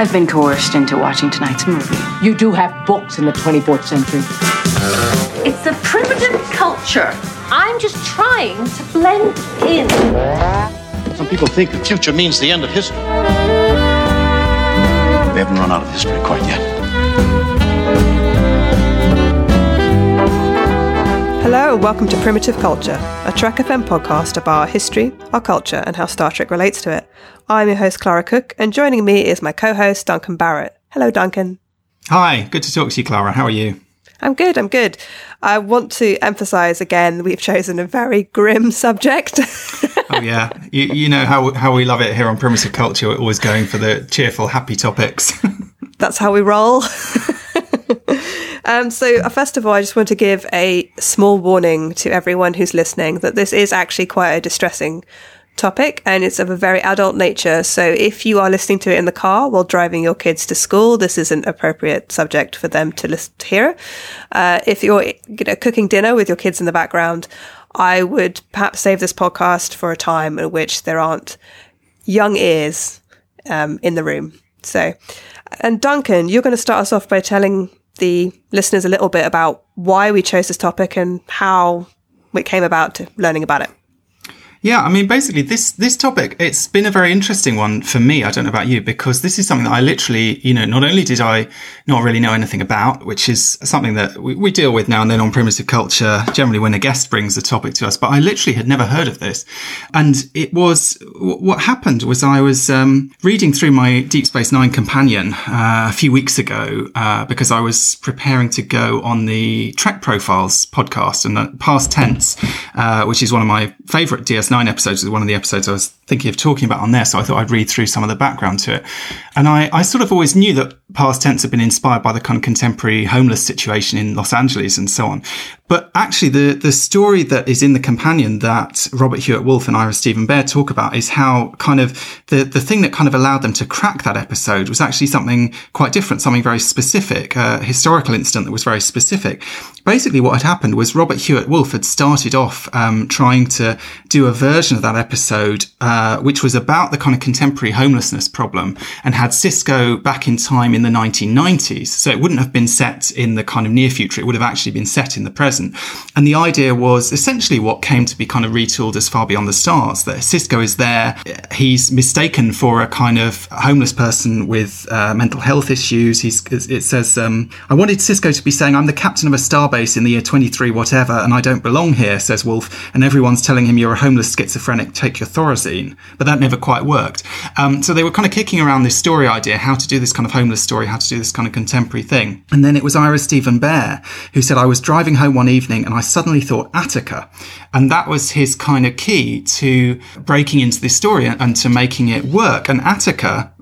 I've been coerced into watching tonight's movie. You do have books in the 24th century. It's a primitive culture. I'm just trying to blend in. Some people think the future means the end of history. We haven't run out of history quite yet. Hello and welcome to Primitive Culture, a Trek FM podcast about our history, our culture, and how Star Trek relates to it. I'm your host, Clara Cook, and joining me is my co-host, Duncan Barrett. Hello, Duncan. Hi, good to talk to you, Clara. How are you? I'm good, I'm good. I want to emphasize again, we've chosen a very grim subject. oh yeah, you, you know how, how we love it here on Primitive Culture, we're always going for the cheerful, happy topics. That's how we roll. Um, so, uh, first of all, I just want to give a small warning to everyone who's listening that this is actually quite a distressing topic and it's of a very adult nature. So, if you are listening to it in the car while driving your kids to school, this is an appropriate subject for them to listen to hear. Uh, if you're you know, cooking dinner with your kids in the background, I would perhaps save this podcast for a time in which there aren't young ears um, in the room. So, and Duncan, you're going to start us off by telling the listeners a little bit about why we chose this topic and how it came about to learning about it. Yeah, I mean, basically, this this topic it's been a very interesting one for me. I don't know about you because this is something that I literally, you know, not only did I not really know anything about, which is something that we, we deal with now and then on primitive culture, generally when a guest brings a topic to us, but I literally had never heard of this, and it was what happened was I was um, reading through my Deep Space Nine companion uh, a few weeks ago uh, because I was preparing to go on the Trek Profiles podcast and the past tense, uh, which is one of my favorite DS nine episodes is one of the episodes I was thinking of talking about on there. So I thought I'd read through some of the background to it. And I, I sort of always knew that past tense had been inspired by the kind of contemporary homeless situation in Los Angeles and so on. But actually, the, the story that is in the companion that Robert Hewitt Wolfe and Ira Steven Behr talk about is how kind of the, the thing that kind of allowed them to crack that episode was actually something quite different, something very specific, a historical incident that was very specific. Basically, what had happened was Robert Hewitt Wolfe had started off um, trying to do a version of that episode, uh, which was about the kind of contemporary homelessness problem and had Sisko back in time in the 1990s. So it wouldn't have been set in the kind of near future. It would have actually been set in the present. And the idea was essentially what came to be kind of retooled as far beyond the stars that Sisko is there. He's mistaken for a kind of homeless person with uh, mental health issues. He's, it says, um, I wanted Sisko to be saying, I'm the captain of a starbase in the year 23, whatever, and I don't belong here, says Wolfe. And everyone's telling him you're a homeless schizophrenic, take your Thorazine. But that never quite worked. Um, so they were kind of kicking around this story idea, how to do this kind of homeless story, how to do this kind of contemporary thing. And then it was Ira Steven Behr who said, I was driving home one evening and I suddenly thought Attica. And that was his kind of key to breaking into this story and to making it work. And Attica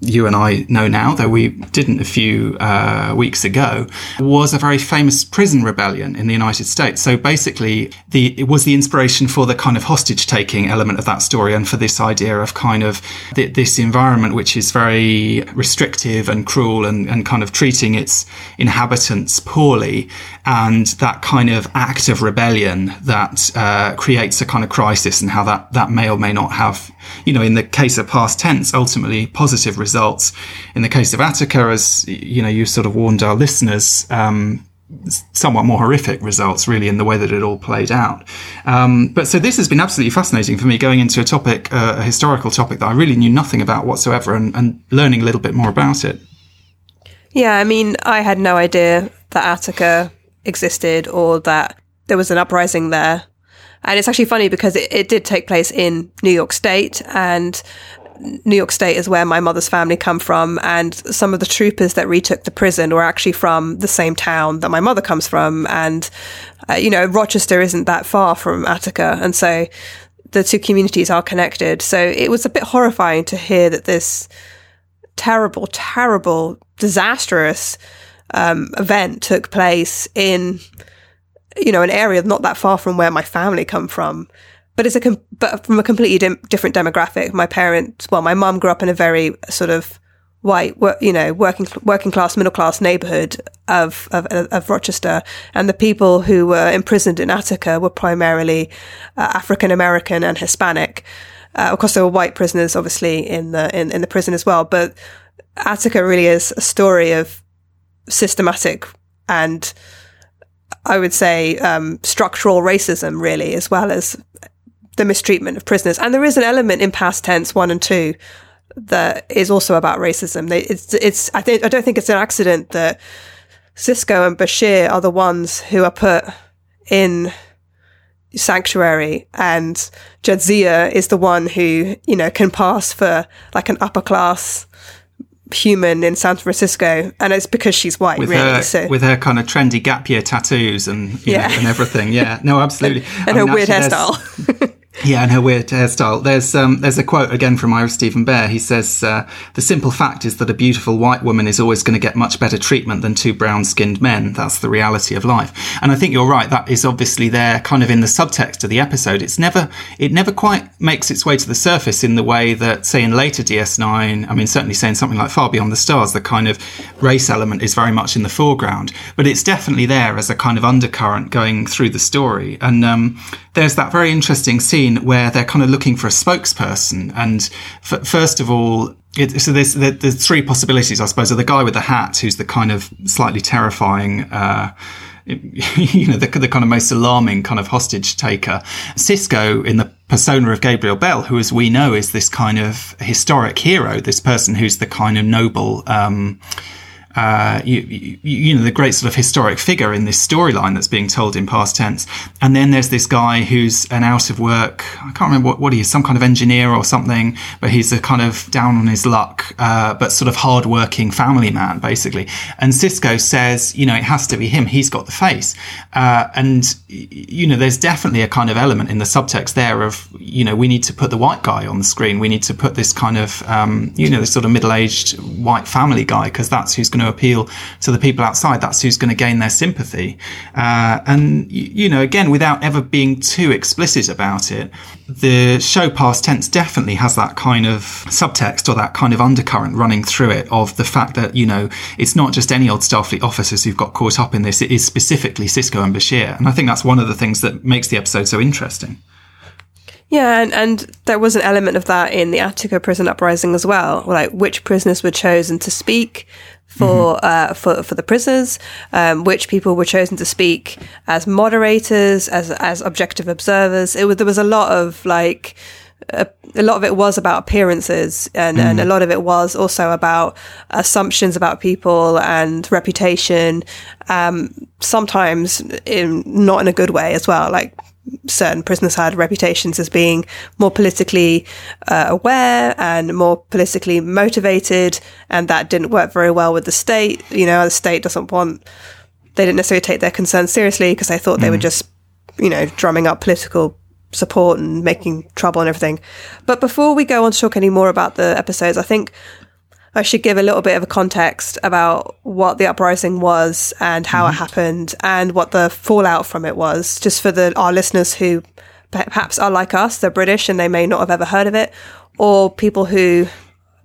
you and I know now, though we didn't a few uh, weeks ago, was a very famous prison rebellion in the United States. So basically, the it was the inspiration for the kind of hostage taking element of that story, and for this idea of kind of th- this environment which is very restrictive and cruel, and, and kind of treating its inhabitants poorly, and that kind of act of rebellion that uh, creates a kind of crisis, and how that that may or may not have, you know, in the case of past tense, ultimately positive positive results. In the case of Attica, as you know, you sort of warned our listeners, um, somewhat more horrific results, really, in the way that it all played out. Um, but so this has been absolutely fascinating for me going into a topic, uh, a historical topic that I really knew nothing about whatsoever, and, and learning a little bit more about it. Yeah, I mean, I had no idea that Attica existed or that there was an uprising there. And it's actually funny because it, it did take place in New York State and New York State is where my mother's family come from, and some of the troopers that retook the prison were actually from the same town that my mother comes from, and uh, you know Rochester isn't that far from Attica, and so the two communities are connected. So it was a bit horrifying to hear that this terrible, terrible, disastrous um, event took place in you know an area not that far from where my family come from but it's a com- but from a completely dim- different demographic. My parents, well, my mum grew up in a very sort of white, you know, working working class, middle class neighborhood of, of, of Rochester, and the people who were imprisoned in Attica were primarily uh, African American and Hispanic. Uh, of course, there were white prisoners, obviously, in the in, in the prison as well. But Attica really is a story of systematic and I would say um, structural racism, really, as well as the mistreatment of prisoners. And there is an element in past tense one and two that is also about racism. It's, it's, I think, I don't think it's an accident that Sisko and Bashir are the ones who are put in sanctuary and Jadzia is the one who, you know, can pass for like an upper class human in San Francisco, and it's because she's white, with really. Her, so. with her kind of trendy gap year tattoos and yeah. Know, and everything. Yeah, no, absolutely. and, and her weird hairstyle. Yeah, and her weird hairstyle. There's um, there's a quote again from Ira Steven Behr. He says, uh, "The simple fact is that a beautiful white woman is always going to get much better treatment than two brown-skinned men. That's the reality of life." And I think you're right. That is obviously there, kind of in the subtext of the episode. It's never it never quite makes its way to the surface in the way that, say, in later DS9. I mean, certainly saying something like Far Beyond the Stars, the kind of race element is very much in the foreground, but it's definitely there as a kind of undercurrent going through the story. And um, there's that very interesting scene where they're kind of looking for a spokesperson. And f- first of all, it, so there's, there's three possibilities, I suppose. Of the guy with the hat, who's the kind of slightly terrifying, uh, you know, the, the, kind of most alarming kind of hostage taker. Sisko, in the persona of Gabriel Bell, who, as we know, is this kind of historic hero, this person who's the kind of noble, um, uh, you, you, you, know, the great sort of historic figure in this storyline that's being told in past tense. And then there's this guy who's an out of work, I can't remember what, what he is, some kind of engineer or something, but he's a kind of down on his luck, uh, but sort of hardworking family man, basically. And Sisko says, you know, it has to be him. He's got the face. Uh, and, you know, there's definitely a kind of element in the subtext there of, you know, we need to put the white guy on the screen. We need to put this kind of, um, you know, this sort of middle aged white family guy, because that's who's going to appeal to the people outside. That's who's going to gain their sympathy. Uh, and, you know, again, without ever being too explicit about it, the show past tense definitely has that kind of subtext or that kind of undercurrent running through it of the fact that, you know, it's not just any old Starfleet officers who've got caught up in this. It is specifically Sisko and Bashir. And I think that's one of the things that makes the episode so interesting. Yeah, and, and there was an element of that in the Attica prison uprising as well, like which prisoners were chosen to speak, for mm-hmm. uh, for for the prisoners, um, which people were chosen to speak as moderators, as as objective observers. It was there was a lot of like. A, a lot of it was about appearances and, mm. and a lot of it was also about assumptions about people and reputation um, sometimes in not in a good way as well like certain prisoners had reputations as being more politically uh, aware and more politically motivated, and that didn't work very well with the state. You know, the state doesn't want, they didn't necessarily take their concerns seriously because they thought mm. they were mm. just, you know, drumming up political support and making trouble and everything. But before we go on to talk any more about the episodes, I think I should give a little bit of a context about what the uprising was and how mm-hmm. it happened and what the fallout from it was, just for the our listeners who perhaps are like us, they're British and they may not have ever heard of it, or people who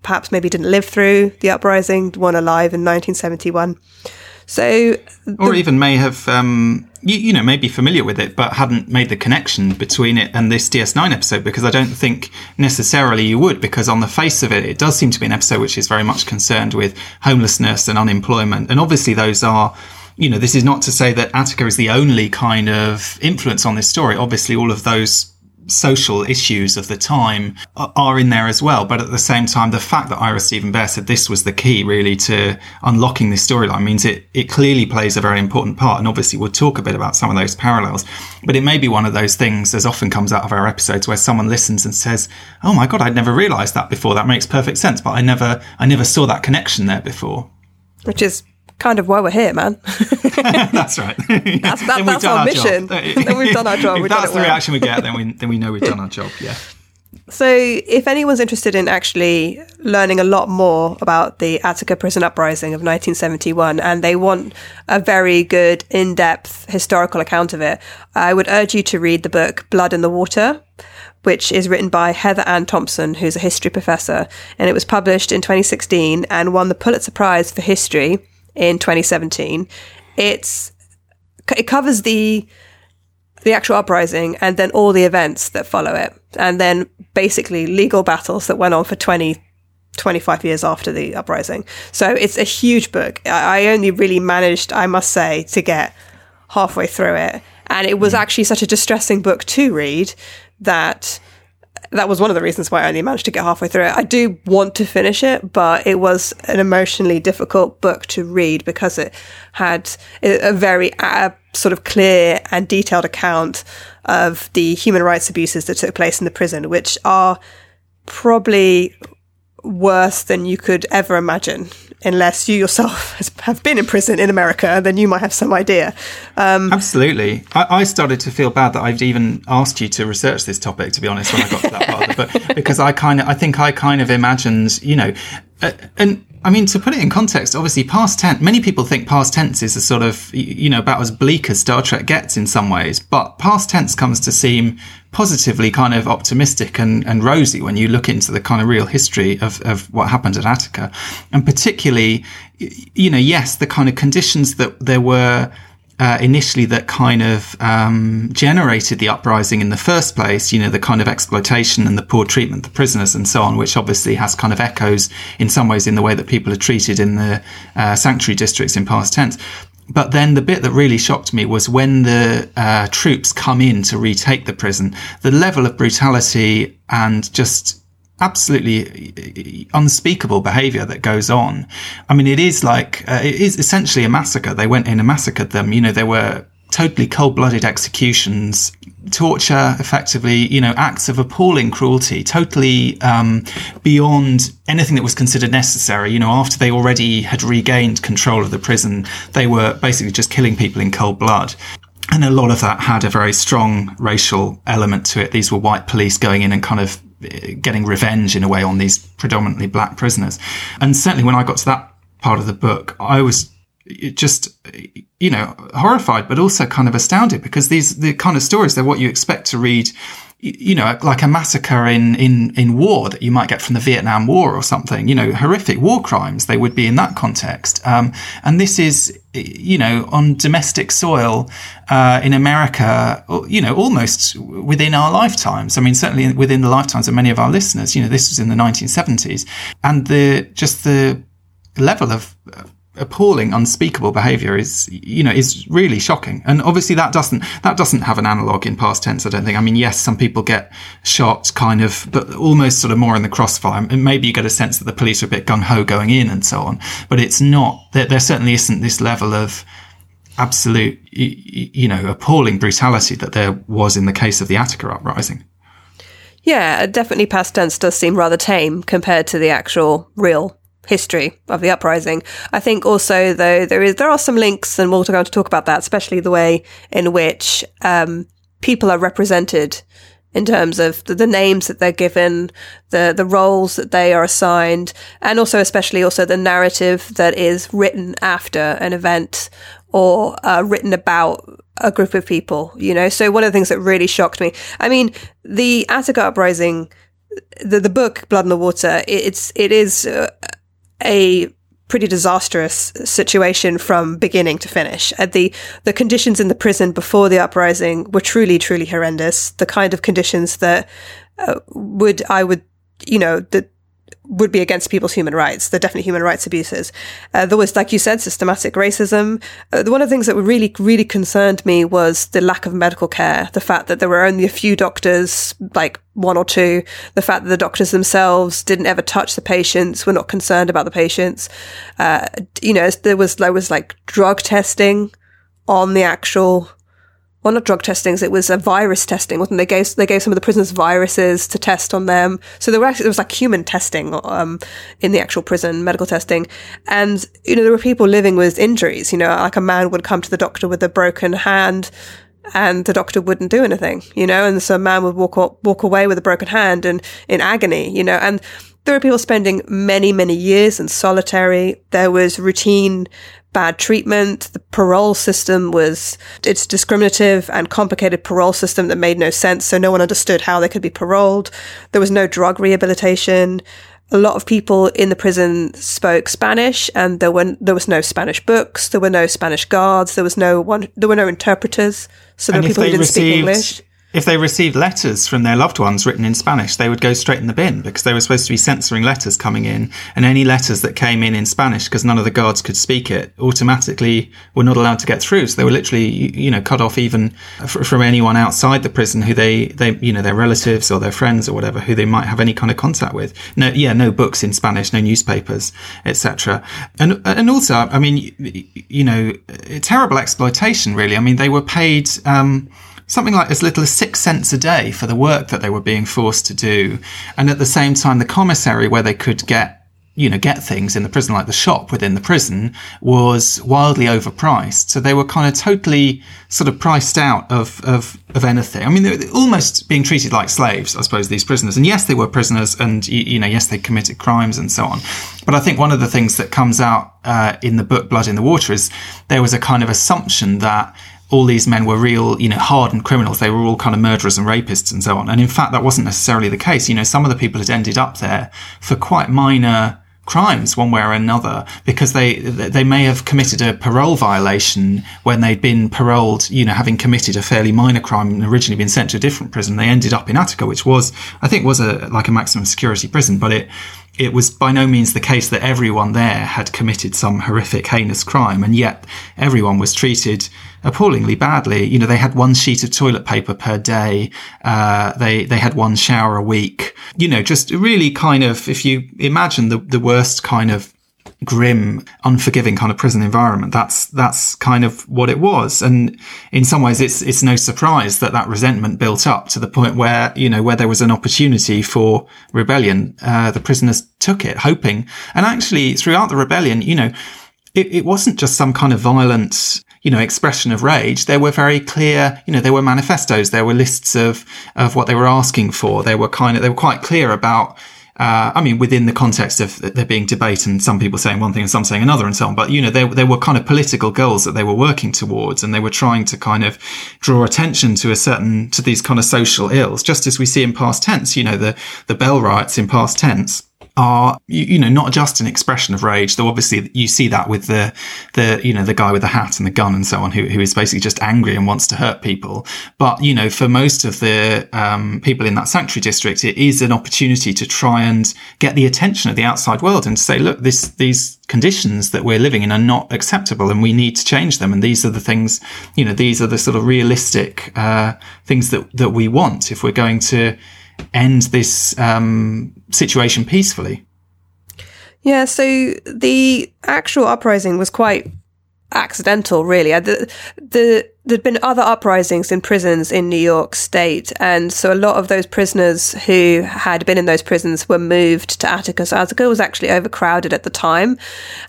perhaps maybe didn't live through the uprising, weren't alive in 1971. So, or even may have, um, you, you, know, may be familiar with it, but hadn't made the connection between it and this DS9 episode because I don't think necessarily you would, because on the face of it, it does seem to be an episode which is very much concerned with homelessness and unemployment. And obviously those are, you know, this is not to say that Attica is the only kind of influence on this story. Obviously all of those social issues of the time are in there as well. But at the same time, the fact that Ira Steven Behr said this was the key really to unlocking this storyline means it, it clearly plays a very important part. And obviously we'll talk a bit about some of those parallels, but it may be one of those things as often comes out of our episodes where someone listens and says, Oh my God, I'd never realized that before. That makes perfect sense. But I never, I never saw that connection there before. Which is kind of why we're here, man. that's right. That's, that, that's our, our mission. then we've done our job. if that's the well. reaction we get, then we then we know we've done our job. Yeah. So, if anyone's interested in actually learning a lot more about the Attica prison uprising of 1971 and they want a very good, in depth historical account of it, I would urge you to read the book Blood in the Water, which is written by Heather Ann Thompson, who's a history professor. And it was published in 2016 and won the Pulitzer Prize for History in 2017. It's it covers the the actual uprising and then all the events that follow it, and then basically legal battles that went on for 20, 25 years after the uprising. So it's a huge book. I only really managed, I must say, to get halfway through it. And it was mm. actually such a distressing book to read that that was one of the reasons why I only managed to get halfway through it. I do want to finish it, but it was an emotionally difficult book to read because it had a very uh, sort of clear and detailed account of the human rights abuses that took place in the prison, which are probably worse than you could ever imagine unless you yourself have been in prison in America, then you might have some idea. Um, Absolutely. I, I, started to feel bad that I'd even asked you to research this topic, to be honest, when I got to that part of the book, because I kind of, I think I kind of imagined, you know, uh, and I mean, to put it in context, obviously past tense, many people think past tense is a sort of, you know, about as bleak as Star Trek gets in some ways, but past tense comes to seem positively kind of optimistic and, and rosy when you look into the kind of real history of, of what happened at Attica. And particularly, you know, yes, the kind of conditions that there were uh, initially that kind of um, generated the uprising in the first place, you know, the kind of exploitation and the poor treatment of the prisoners and so on, which obviously has kind of echoes in some ways in the way that people are treated in the uh, sanctuary districts in past tense. But then the bit that really shocked me was when the uh, troops come in to retake the prison, the level of brutality and just absolutely unspeakable behavior that goes on. I mean, it is like, uh, it is essentially a massacre. They went in and massacred them. You know, there were totally cold-blooded executions, torture, effectively, you know, acts of appalling cruelty, totally um, beyond anything that was considered necessary. You know, after they already had regained control of the prison, they were basically just killing people in cold blood. And a lot of that had a very strong racial element to it. These were white police going in and kind of eh, getting revenge in a way on these predominantly black prisoners. And certainly when I got to that part of the book, I was just you know horrified but also kind of astounded because these the kind of stories they're what you expect to read you know like a massacre in in in war that you might get from the Vietnam War or something you know horrific war crimes they would be in that context. Um, and this is you know on domestic soil uh, in America you know almost within our lifetimes. I mean certainly within the lifetimes of many of our listeners you know this was in the 1970s and the just the level of appalling, unspeakable behaviour is, you know, is really shocking. And obviously that doesn't, that doesn't have an analogue in past tense, I don't think. I mean, yes, some people get shot kind of, but almost sort of more in the crossfire. And maybe you get a sense that the police are a bit gung ho going in and so on. But it's not, there, there certainly isn't this level of, absolute, you know, appalling brutality that there was in the case of the Attica uprising. Yeah, definitely past tense does seem rather tame compared to the actual real history of the uprising. I think also though there is there are some links, and we're going to talk about that, especially the way in which um, people are represented in terms of the, the, names that they're given, the the roles that they are assigned, and also especially also the narrative that is written after an event or uh, written about a group of people. You know, so one of the things that really shocked me. I mean, the Attica uprising. The, the book Blood in the Water it's it is uh, a pretty disastrous situation from beginning to finish. The the conditions in the prison before the uprising were truly, truly horrendous. The kind of conditions that uh, would I would you know that would be against people's human rights. They're definitely human rights abuses. Uh, there was, like you said, systematic racism. Uh, one of the things that really, really concerned me was the lack of medical care. The fact that there were only a few doctors, like one or two. The fact that the doctors themselves didn't ever touch the patients, were not concerned about the patients. Uh, you know, there was, there was like drug testing on the actual well, not drug testings. It was a virus testing, wasn't they? Gave they gave some of the prisoners viruses to test on them. So there were actually there was like human testing um, in the actual prison, medical testing, and you know there were people living with injuries. You know, like a man would come to the doctor with a broken hand, and the doctor wouldn't do anything. You know, and so a man would walk walk away with a broken hand and in agony. You know, and there were people spending many, many years in solitary. There was routine bad treatment. The parole system was, it's discriminative and complicated parole system that made no sense. So no one understood how they could be paroled. There was no drug rehabilitation. A lot of people in the prison spoke Spanish and there were, there was no Spanish books. There were no Spanish guards. There was no one, there were no interpreters. So there and were people who didn't speak English if they received letters from their loved ones written in Spanish, they would go straight in the bin because they were supposed to be censoring letters coming in. And any letters that came in in Spanish, because none of the guards could speak it, automatically were not allowed to get through. So they were literally, you know, cut off even from anyone outside the prison who they, they, you know, their relatives or their friends or whatever, who they might have any kind of contact with. No, yeah, no books in Spanish, no newspapers, etc. And, and also, I mean, you know, terrible exploitation, really. I mean, they were paid, um, something like as little as six cents a day for the work that they were being forced to do. And at the same time, the commissary where they could get you know, get things in the prison, like the shop within the prison, was wildly overpriced. So they were kind of totally sort of priced out of, of, of anything. I mean, they were almost being treated like slaves, I suppose, these prisoners. And yes, they were prisoners and, you know, yes, they committed crimes and so on. But I think one of the things that comes out uh, in the book Blood in the Water is there was a kind of assumption that all these men were real, you know, hardened criminals. They were all kind of murderers and rapists and so on. And in fact, that wasn't necessarily the case. You know, some of the people had ended up there for quite minor crimes one way or another because they they may have committed a parole violation when they'd been paroled you know having committed a fairly minor crime and originally been sent to a different prison they ended up in Attica which was I think was a like a maximum security prison but it it was by no means the case that everyone there had committed some horrific, heinous crime, and yet everyone was treated appallingly badly. You know, they had one sheet of toilet paper per day. Uh, they they had one shower a week. You know, just really kind of if you imagine the the worst kind of grim, unforgiving kind of prison environment. That's that's kind of what it was, and in some ways, it's it's no surprise that that resentment built up to the point where you know where there was an opportunity for rebellion, uh, the prisoners took it, hoping, and actually throughout the rebellion, you know, it, it wasn't just some kind of violent you know, expression of rage, there were very clear, you know, there were manifestos, there were lists of, of what they were asking for. They were kind of, they were quite clear about, uh, I mean, within the context of there being debate and some people saying one thing and some saying another and so on, but you know, there, there were kind of political goals that they were working towards and they were trying to kind of draw attention to a certain, to these kind of social ills, just as we see in past tense, you know, the, the Bell riots in past tense are you, know not just an expression of rage though obviously you see that with the the you know the guy with the hat and the gun and so on who, who is basically just angry and wants to hurt people. But you know for most of the um, people in that sanctuary district it is an opportunity to try and get the attention of the outside world and say look this these conditions that we're living in are not acceptable and we need to change them. And these are the things you know these are the sort of realistic uh, things that that we want if we're going to end this um, situation peacefully. Yeah, so the actual uprising was quite accidental, really. The, the there'd been other uprisings in prisons in New York State, and so a lot of those prisoners who had been in those prisons were moved to Attica. So Attica was actually overcrowded at the time,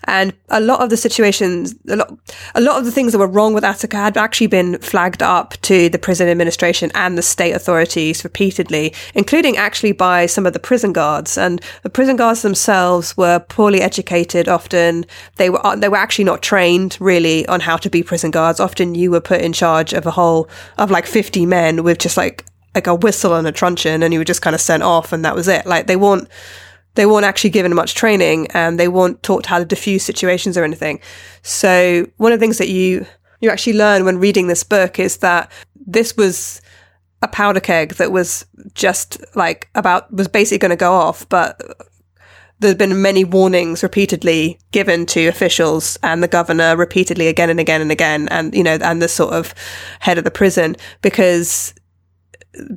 and a lot of the situations, a lot, a lot of the things that were wrong with Attica had actually been flagged up to the prison administration and the state authorities repeatedly, including actually by some of the prison guards. And the prison guards themselves were poorly educated. Often they were they were actually not trained really on how to be prison guards. Often you were put in in charge of a whole of like 50 men with just like like a whistle and a truncheon and you were just kind of sent off and that was it. Like they weren't they weren't actually given much training and they weren't taught how to diffuse situations or anything. So one of the things that you you actually learn when reading this book is that this was a powder keg that was just like about was basically going to go off but there's been many warnings repeatedly given to officials and the governor repeatedly again and again and again, and you know, and the sort of head of the prison because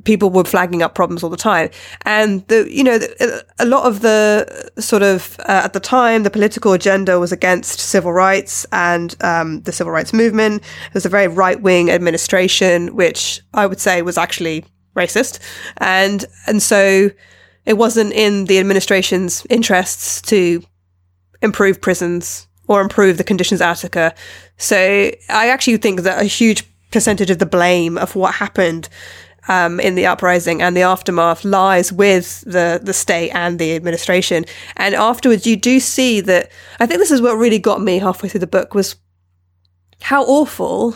people were flagging up problems all the time. And the, you know, a lot of the sort of, uh, at the time, the political agenda was against civil rights and, um, the civil rights movement. It was a very right wing administration, which I would say was actually racist. And, and so it wasn't in the administration's interests to improve prisons or improve the conditions at Attica. So I actually think that a huge percentage of the blame of what happened um, in the uprising and the aftermath lies with the the state and the administration. And afterwards, you do see that. I think this is what really got me halfway through the book was how awful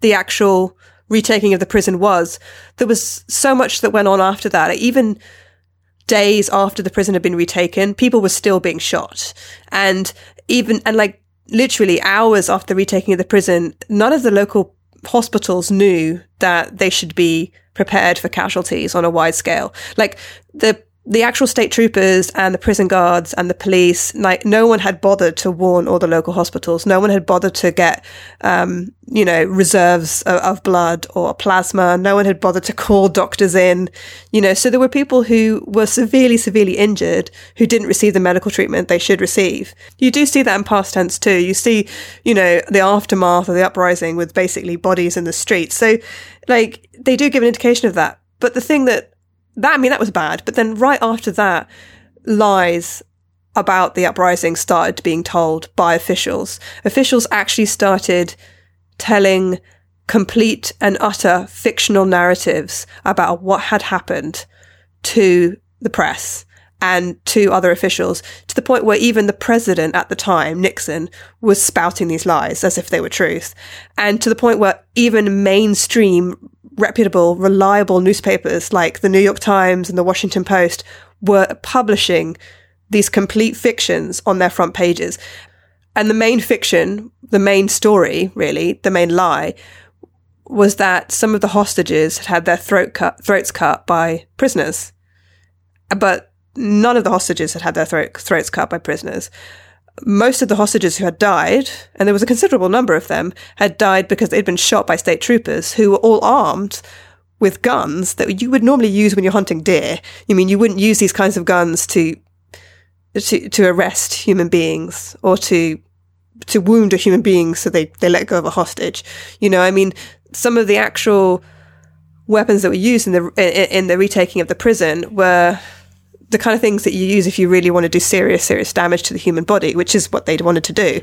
the actual retaking of the prison was. There was so much that went on after that. Even days after the prison had been retaken, people were still being shot, and even and like literally hours after the retaking of the prison, none of the local hospitals knew that they should be prepared for casualties on a wide scale. Like the the actual state troopers and the prison guards and the police, like no one had bothered to warn all the local hospitals. No one had bothered to get, um, you know, reserves of, of, blood or plasma. No one had bothered to call doctors in, you know. So there were people who were severely, severely injured who didn't receive the medical treatment they should receive. You do see that in past tense too. You see, you know, the aftermath of the uprising with basically bodies in the streets. So, like, they do give an indication of that. But the thing that that, I mean, that was bad. But then right after that, lies about the uprising started being told by officials. Officials actually started telling complete and utter fictional narratives about what had happened to the press and to other officials to the point where even the president at the time, Nixon, was spouting these lies as if they were truth. And to the point where even mainstream reputable, reliable newspapers like the New York Times and the Washington Post were publishing these complete fictions on their front pages. And the main fiction, the main story, really, the main lie, was that some of the hostages had had their throat cut, throats cut by prisoners. But none of the hostages had had their throat, throats cut by prisoners most of the hostages who had died, and there was a considerable number of them, had died because they'd been shot by state troopers who were all armed with guns that you would normally use when you're hunting deer. You mean you wouldn't use these kinds of guns to to to arrest human beings or to to wound a human being so they, they let go of a hostage. You know, I mean, some of the actual weapons that were used in the in, in the retaking of the prison were the kind of things that you use if you really want to do serious, serious damage to the human body, which is what they'd wanted to do.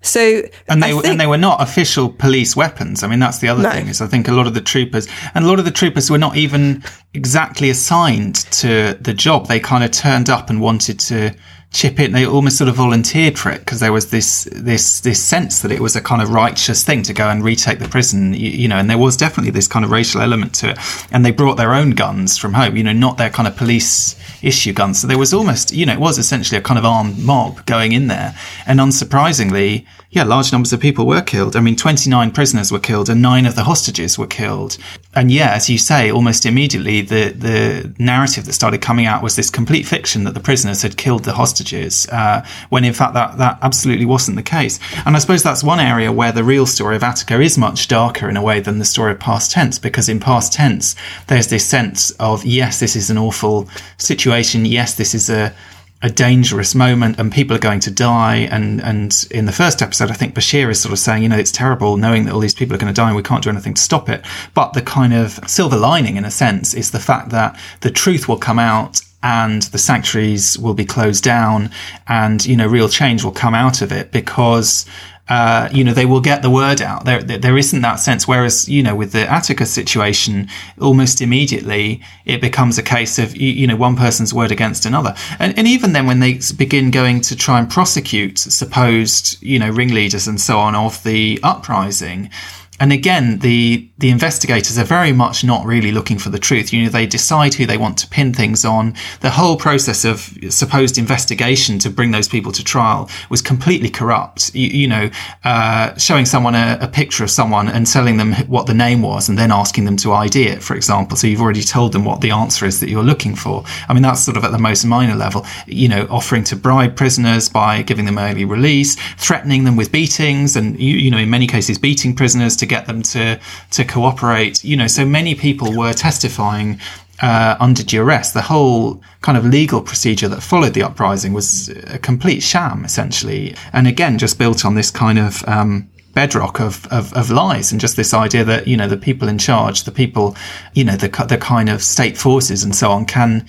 So, and they think, and they were not official police weapons. I mean, that's the other no. thing is I think a lot of the troopers and a lot of the troopers were not even exactly assigned to the job. They kind of turned up and wanted to chip in. They almost sort of volunteered for it because there was this this this sense that it was a kind of righteous thing to go and retake the prison, you, you, know. And there was definitely this kind of racial element to it. And they brought their own guns from home, you know, not their kind of police issue guns. So there was almost, you know, it was essentially a kind of armed mob going in there. And unsurprisingly, yeah, large numbers of people were killed. I mean, 29 prisoners were killed and nine of the hostages were killed. And yeah, as you say, almost immediately the, the narrative that started coming out was this complete fiction that the prisoners had killed the hostages, uh, when in fact that, that absolutely wasn't the case. And I suppose that's one area where the real story of Attica is much darker in a way than the story of past tense, because in past tense, there's this sense of, yes, this is an awful situation. Yes, this is a, a dangerous moment and people are going to die. And, and in the first episode, I think Bashir is sort of saying, you know, it's terrible knowing that all these people are going to die and we can't do anything to stop it. But the kind of silver lining, in a sense, is the fact that the truth will come out and the sanctuaries will be closed down and, you know, real change will come out of it because uh, you know, they will get the word out. There, there isn't that sense. Whereas, you know, with the Attica situation, almost immediately it becomes a case of, you, know, one person's word against another. And, and even then when they begin going to try and prosecute supposed, you know, ringleaders and so on of the uprising, and again, the the investigators are very much not really looking for the truth. You know, they decide who they want to pin things on. The whole process of supposed investigation to bring those people to trial was completely corrupt. You, you know, uh, showing someone a, a, picture of someone and telling them what the name was, and then asking them to ID it, for example. So you've already told them what the answer is that you're looking for. I mean, that's sort of at the most minor level. You know, offering to bribe prisoners by giving them early release, threatening them with beatings, and you, you know, in many cases, beating prisoners to get them to to cooperate. You know, so many people were testifying uh, under duress. The whole kind of legal procedure that followed the uprising was a complete sham, essentially, and again, just built on this kind of um, bedrock of, of, of, lies and just this idea that you know the people in charge, the people, you know, the the kind of state forces and so on can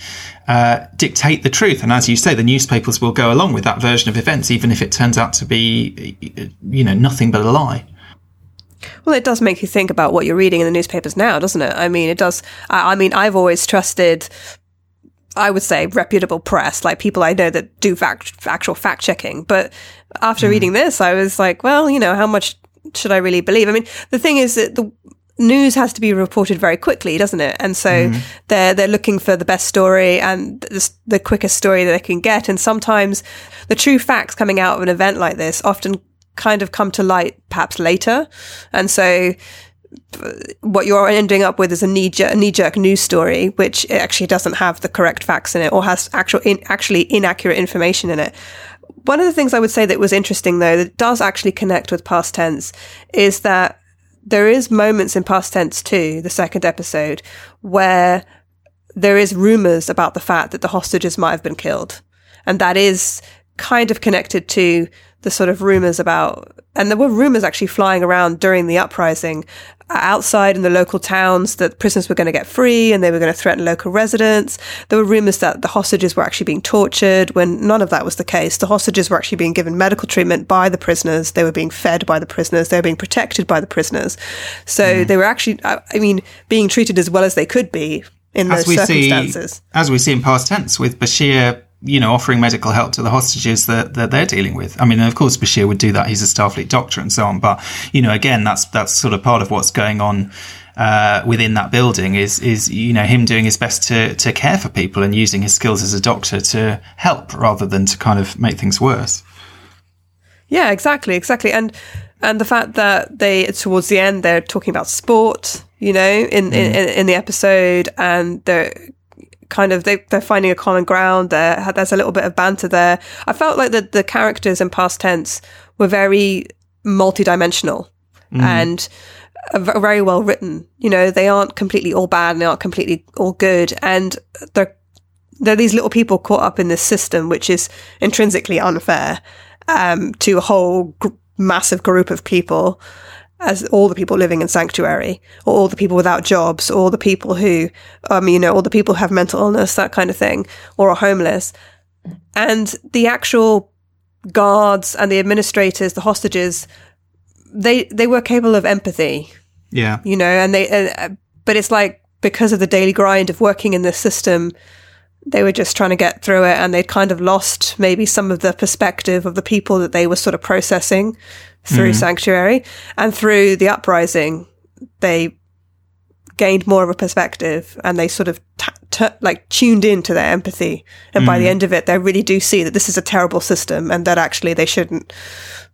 uh, dictate the truth. And as you say, the newspapers will go along with that version of events, even if it turns out to be, you know, nothing but a lie. Well, it does make you think about what you're reading in the newspapers now, doesn't it? I mean, it does. I, I mean, I've always trusted I would say reputable press, like people I know that do fact, actual fact checking. But after mm. reading this, I was like, well, you know, how much should I really believe? I mean, the thing is that the news has to be reported very quickly, doesn't it? And so mm. they're they're looking for the best story and the, the quickest story that they can get. And sometimes the true facts coming out of an event like this often kind of come to light perhaps later. And so uh, what you're ending up with is a knee jerk, knee jerk news story, which actually doesn't have the correct facts in it or has actual in, actually inaccurate information in it. One of the things I would say that was interesting though, that does actually connect with past tense is that there is moments in past tense too, the second episode, where there is rumors about the fact that the hostages might have been killed. And that is kind of connected to the sort of rumors about, and there were rumors actually flying around during the uprising outside in the local towns that prisoners were going to get free and they were going to threaten local residents. There were rumors that the hostages were actually being tortured when none of that was the case. The hostages were actually being given medical treatment by the prisoners. They were being fed by the prisoners. They were being protected by the prisoners. So mm. they were actually, I mean, being treated as well as they could be in as those circumstances. See, as we see in past tense with Bashir you know, offering medical help to the hostages that, that they're dealing with. I mean, of course, Bashir would do that. He's a Starfleet doctor and so on. But, you know, again, that's, that's sort of part of what's going on, uh, within that building is, is, you know, him doing his best to, to care for people and using his skills as a doctor to help rather than to kind of make things worse. Yeah, exactly, exactly. And, and the fact that they, towards the end, they're talking about sport, you know, in, mm. in, in the episode and they're, kind of they, they're finding a common ground there there's a little bit of banter there. I felt like the, the characters in past tense were very multidimensional mm. and very well written. You know they aren't completely all bad and they aren't completely all good and they're they're these little people caught up in this system which is intrinsically unfair um, to a whole gr- massive group of people as all the people living in sanctuary, or all the people without jobs, or the people who, um, you know, all the people who have mental illness, that kind of thing, or are homeless. And the actual guards and the administrators, the hostages, they they were capable of empathy. Yeah, you know, and they, uh, but it's like because of the daily grind of working in this system, they were just trying to get through it, and they'd kind of lost maybe some of the perspective of the people that they were sort of processing through mm. Sanctuary and through the uprising, they gained more of a perspective and they sort of t- t- like tuned into their empathy. And mm. by the mm. end of it, they really do see that this is a terrible system and that actually they shouldn't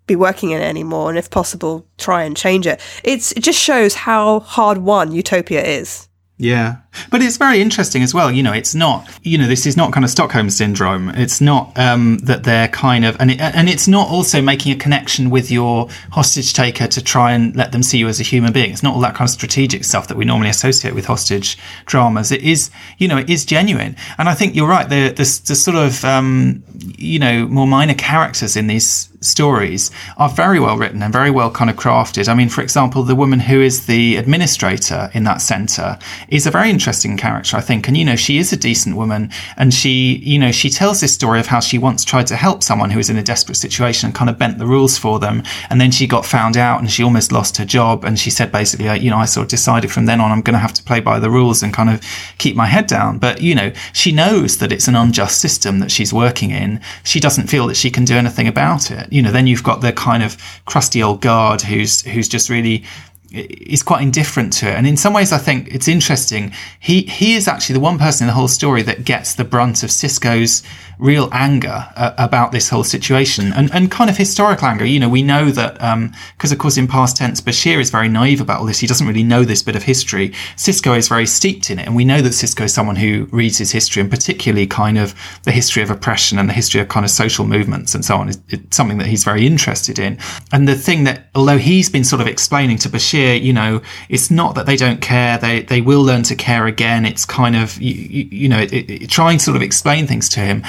be working in it anymore. And if possible, try and change it. It's, it just shows how hard won utopia is. Yeah. But it's very interesting as well. You know, it's not, you know, this is not kind of Stockholm syndrome. It's not um, that they're kind of, and, it, and it's not also making a connection with your hostage taker to try and let them see you as a human being. It's not all that kind of strategic stuff that we normally associate with hostage dramas. It is, you know, it is genuine. And I think you're right. The, the, the sort of, um, you know, more minor characters in these stories are very well written and very well kind of crafted. I mean, for example, the woman who is the administrator in that center is a very interesting character, I think. And, you know, she is a decent woman and she, you know, she tells this story of how she once tried to help someone who was in a desperate situation and kind of bent the rules for them. And then she got found out and she almost lost her job. And she said basically, uh, you know, I sort of decided from then on, I'm going to have to play by the rules and kind of keep my head down. But, you know, she knows that it's an unjust system that she's working in. She doesn't feel that she can do anything about it you know, then you've got the kind of crusty old guard who's who's just really is quite indifferent to it. And in some ways, I think it's interesting. He he is actually the one person in the whole story that gets the brunt of Sisko's real anger uh, about this whole situation and, and kind of historical anger. You know, we know that because um, of course in past tense, Bashir is very naive about all this. He doesn't really know this bit of history. Sisko is very steeped in it, and we know that Sisko is someone who reads his history and particularly kind of the history of oppression and the history of kind of social movements and so on is something that he's very interested in. And the thing that, although he's been sort of explaining to Bashir, you know, it's not that they don't care. They, they will learn to care again. It's kind of, you, you, you know, it, it, trying to sort of explain things to him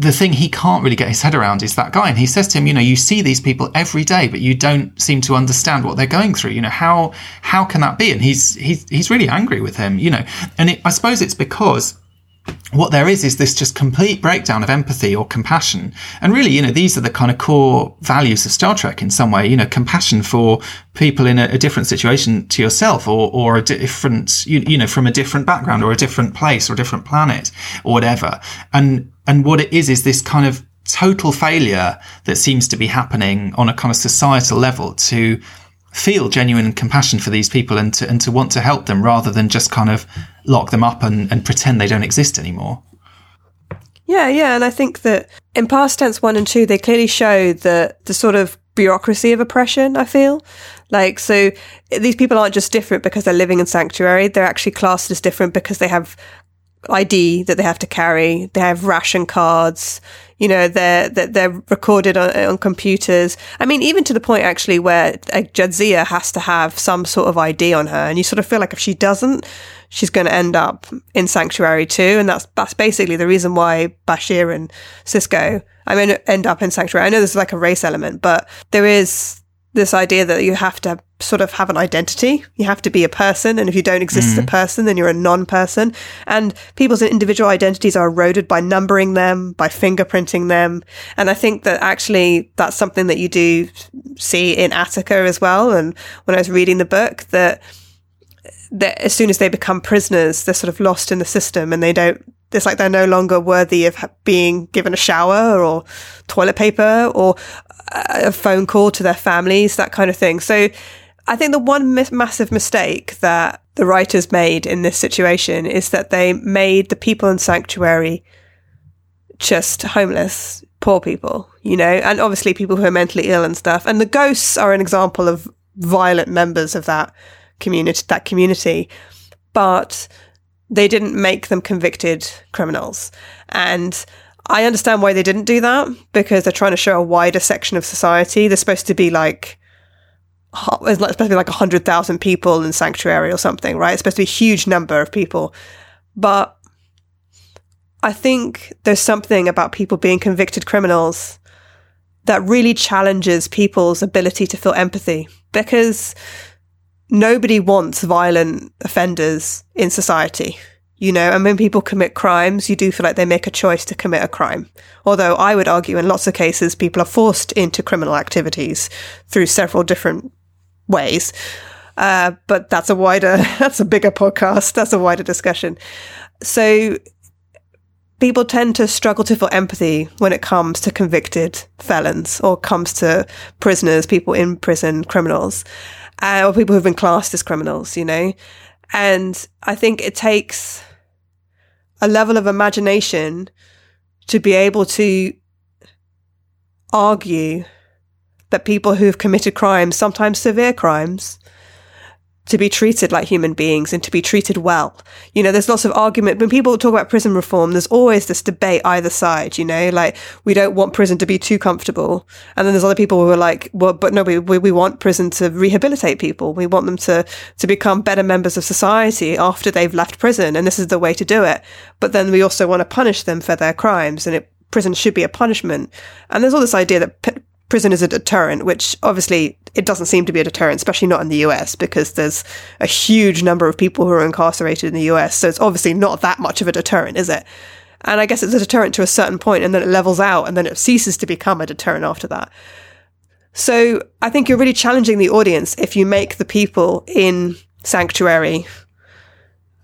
the thing he can't really get his head around is that guy. And he says to him, you know, you see these people every day, but you don't seem to understand what they're going through. You know, how, how can that be? And he's, he's, he's really angry with him, you know, and it, I suppose it's because what there is is this just complete breakdown of empathy or compassion. And really, you know, these are the kind of core values of Star Trek in some way, you know, compassion for people in a, a different situation to yourself or, or a different, you, you know, from a different background or a different place or a different planet or whatever. And, and what it is, is this kind of total failure that seems to be happening on a kind of societal level to feel genuine compassion for these people and to, and to want to help them rather than just kind of lock them up and, and pretend they don't exist anymore. Yeah, yeah. And I think that in past tense one and two, they clearly show the, the sort of bureaucracy of oppression, I feel. Like, so these people aren't just different because they're living in sanctuary. They're actually classed as different because they have ID that they have to carry. They have ration cards. You know, they're they're, they're recorded on, on, computers. I mean, even to the point actually where uh, Jadzia has to have some sort of ID on her, and you sort of feel like if she doesn't, she's going to end up in sanctuary too. And that's that's basically the reason why Bashir and Sisko I mean, end up in sanctuary. I know there's like a race element, but there is this idea that you have to sort of have an identity. You have to be a person. And if you don't exist mm. as a mm. person, then you're a non person. And people's individual identities are eroded by numbering them, by fingerprinting them. And I think that actually that's something that you do see in Attica as well. And when I was reading the book, that, that as soon as they become prisoners, they're sort of lost in the system and they don't, it's like they're no longer worthy of being given a shower or toilet paper or a phone call to their families, that kind of thing. So I think the one massive mistake that the writers made in this situation is that they made the people in Sanctuary just homeless, poor people, you know, and obviously people who are mentally ill and stuff. And the ghosts are an example of violent members of that community, that community. But they didn't make them convicted criminals. And I understand why they didn't do that because they're trying to show a wider section of society. They're supposed to be like, it's supposed to be like 100,000 people in Sanctuary or something, right? It's supposed to be a huge number of people. But I think there's something about people being convicted criminals that really challenges people's ability to feel empathy because nobody wants violent offenders in society you know, and when people commit crimes, you do feel like they make a choice to commit a crime. Although I would argue in lots of cases, people are forced into criminal activities through several different ways. Uh, but that's a wider, that's a bigger podcast. That's a wider discussion. So people tend to struggle to feel empathy when it comes to convicted felons or comes to prisoners, people in prison, criminals, uh, or people who've been classed as criminals, you know? And I think it takes a level of imagination to be able to argue that people who have committed crimes, sometimes severe crimes, to be treated like human beings and to be treated well. You know, there's lots of argument. When people talk about prison reform, there's always this debate either side, you know, like we don't want prison to be too comfortable. And then there's other people who are like, well, but no, we, we, we want prison to rehabilitate people. We want them to, to become better members of society after they've left prison. And this is the way to do it. But then we also want to punish them for their crimes and it, prison should be a punishment. And there's all this idea that p- prison is a deterrent, which obviously it doesn't seem to be a deterrent, especially not in the US, because there's a huge number of people who are incarcerated in the US. So it's obviously not that much of a deterrent, is it? And I guess it's a deterrent to a certain point and then it levels out and then it ceases to become a deterrent after that. So I think you're really challenging the audience if you make the people in Sanctuary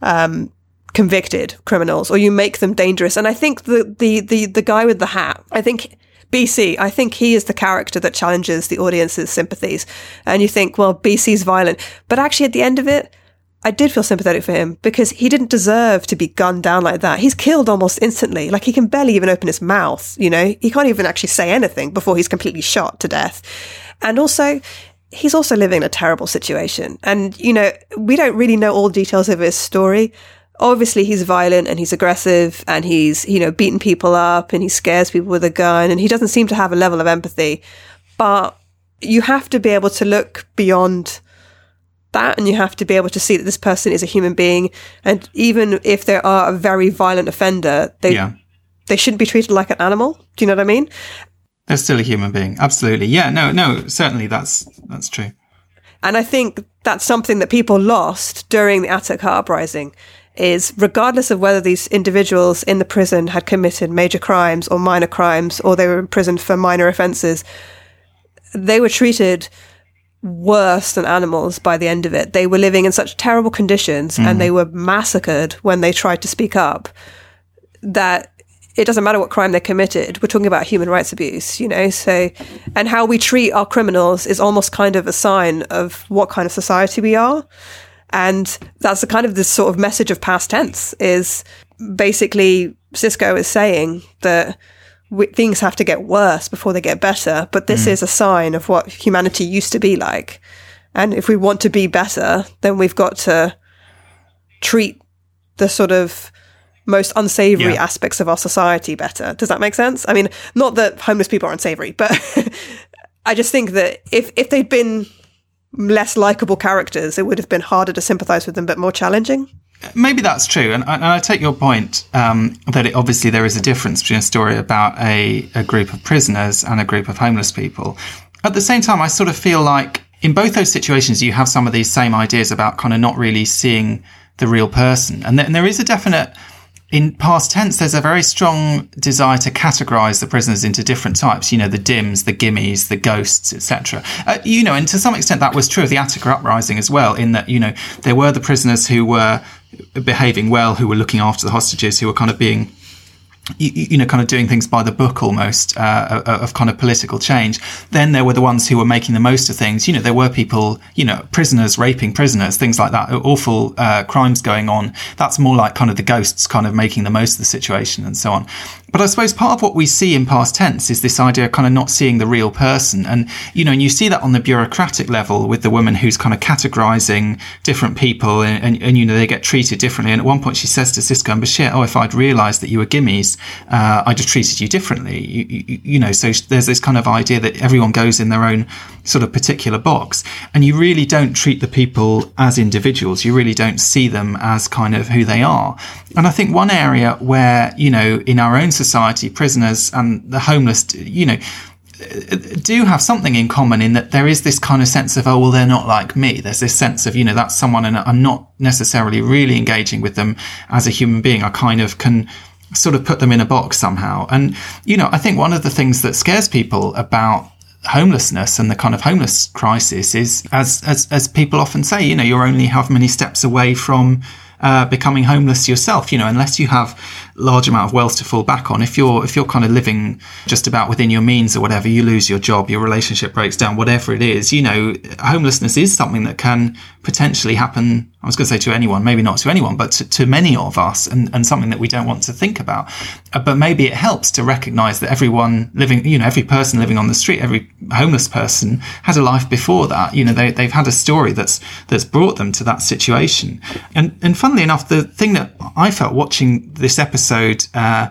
um, convicted criminals or you make them dangerous. And I think the, the, the, the guy with the hat, I think BC, I think he is the character that challenges the audience's sympathies. And you think, well, BC's violent. But actually, at the end of it, I did feel sympathetic for him because he didn't deserve to be gunned down like that. He's killed almost instantly. Like he can barely even open his mouth, you know? He can't even actually say anything before he's completely shot to death. And also, he's also living in a terrible situation. And, you know, we don't really know all details of his story. Obviously, he's violent and he's aggressive and he's, you know, beating people up and he scares people with a gun and he doesn't seem to have a level of empathy. But you have to be able to look beyond that and you have to be able to see that this person is a human being and even if they are a very violent offender they Yeah. they shouldn't be treated like an animal do you know what i mean They're still a human being. Absolutely. Yeah. No, no, certainly that's, that's true. and i think that's something that people lost during the Attica uprising is regardless of whether these individuals in the prison had committed major crimes or minor crimes or they were imprisoned for minor offenses they were treated worse than animals by the end of it. They were living in such terrible conditions and mm-hmm. they were massacred when they tried to speak up that it doesn't matter what crime they committed. We're talking about human rights abuse, you know? So, and how we treat our criminals is almost kind of a sign of what kind of society we are. And that's the kind of this sort of message of past tense is basically Sisko is saying that w- things have to get worse before they get better. But this mm. is a sign of what humanity used to be like. And if we want to be better, then we've got to treat the sort of most unsavory Yeah. aspects of our society better. Does that make sense? I mean, not that homeless people are unsavory, but I just think that if, if they'd been less likable characters, it would have been harder to sympathize with them, but more challenging. Maybe that's true, and, and I take your point um, that it, obviously there is a difference between a story about a, a group of prisoners and a group of homeless people. At the same time, I sort of feel like in both those situations, you have some of these same ideas about kind of not really seeing the real person, and, th- and there is a definite. In past tense, there's a very strong desire to categorize the prisoners into different types. You know, the dims, the gimmies, the ghosts, etc. Uh, you know, and to some extent that was true of the Attica uprising as well. In that, you know, there were the prisoners who were behaving well, who were looking after the hostages, who were kind of being you, you know, kind of doing things by the book almost uh, of of kind of political change. Then there were the ones who were making the most of things. You know, there were people, you know, prisoners raping prisoners, things like that, awful uh, crimes going on. That's more like kind of the ghosts kind of making the most of the situation and so on. But I suppose part of what we see in past tense is this idea of kind of not seeing the real person. And, you know, and you see that on the bureaucratic level with the woman who's kind of categorizing different people and, and, and, you know, they get treated differently. And at one point she says to Sisko and Bashir, Oh, if I'd realized that you were gimmies, uh, I'd have treated you differently. You, you, you know, so there's this kind of idea that everyone goes in their own sort of particular box and you really don't treat the people as individuals. You really don't see them as kind of who they are. And I think one area where, you know, in our own society, prisoners and the homeless, you know, do have something in common in that there is this kind of sense of, oh, well, they're not like me. There's this sense of, you know, that's someone and I'm not necessarily really engaging with them as a human being. I kind of can sort of put them in a box somehow. And, you know, I think one of the things that scares people about homelessness and the kind of homeless crisis is, as, as, as people often say, you know, you're only how many steps away from uh, becoming homeless yourself. You know, unless you have large amount of wealth to fall back on, if you're if you're kind of living just about within your means or whatever, you lose your job, your relationship breaks down, whatever it is. You know, homelessness is something that can potentially happen. I was going to say to anyone, maybe not to anyone, but to, to many of us, and, and something that we don't want to think about. Uh, but maybe it helps to recognise that everyone living, you know, every person living on the street, every homeless person had a life before that. You know, they, they've had a story that's that's brought them to that situation. And and funnily enough, the thing that I felt watching this episode uh,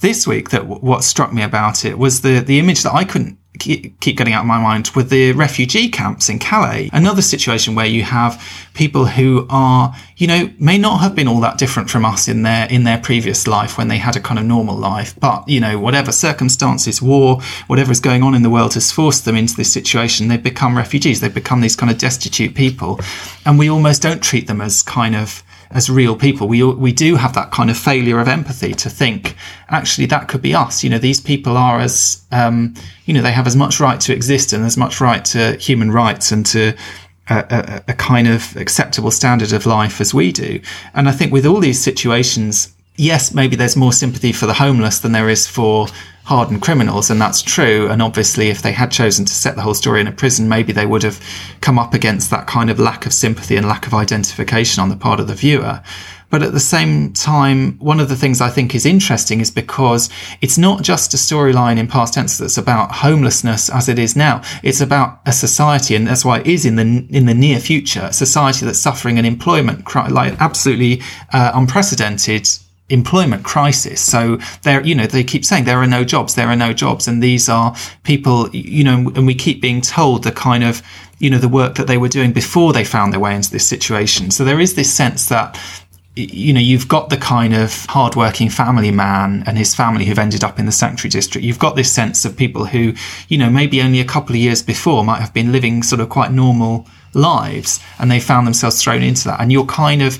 this week that w- what struck me about it was the the image that I couldn't keep keep getting out of my mind with the refugee camps in Calais. Another situation where you have people who are, you know, may not have been all that different from us in their in their previous life when they had a kind of normal life, but you know, whatever circumstances, war, whatever is going on in the world has forced them into this situation. They've become refugees. They've become these kind of destitute people, and we almost don't treat them as kind of as real people. We we do have that kind of failure of empathy to think actually that could be us. You know, these people are as um, you know they have as much right to exist and as much right to human rights and to a, a, a kind of acceptable standard of life as we do. And I think with all these situations, yes, maybe there's more sympathy for the homeless than there is for hardened criminals, and that's true. And obviously, if they had chosen to set the whole story in a prison, maybe they would have come up against that kind of lack of sympathy and lack of identification on the part of the viewer. But at the same time, one of the things I think is interesting is because it's not just a storyline in past tense that's about homelessness as it is now. It's about a society, and that's why it is in the in the near future, a society that's suffering an employment like absolutely uh, unprecedented employment crisis. So there, you know, they keep saying there are no jobs, there are no jobs. And these are people, you know, and we keep being told the kind of, you know, the work that they were doing before they found their way into this situation. So there is this sense that you know, you've got the kind of hardworking family man and his family who've ended up in the sanctuary district. You've got this sense of people who, you know, maybe only a couple of years before might have been living sort of quite normal lives and they found themselves thrown into that. And you're kind of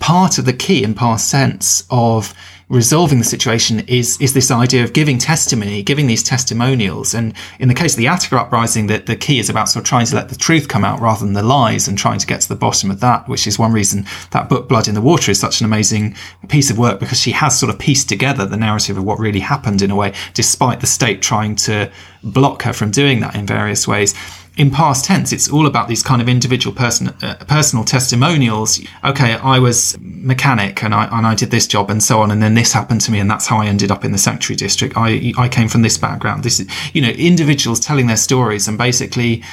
part of the key and past tense of resolving the situation is is this idea of giving testimony, giving these testimonials. And in the case of the Attica uprising, that the key is about sort of trying to let the truth come out rather than the lies and trying to get to the bottom of that, which is one reason that book Blood in the Water is such an amazing piece of work because she has sort of pieced together the narrative of what really happened in a way, despite the state trying to block her from doing that in various ways in past tense, it's all about these kind of individual person, uh, personal testimonials. Okay, I was mechanic and I, and I did this job and so on. And then this happened to me and that's how I ended up in the sanctuary district. I, I came from this background. This is, you know, individuals telling their stories and basically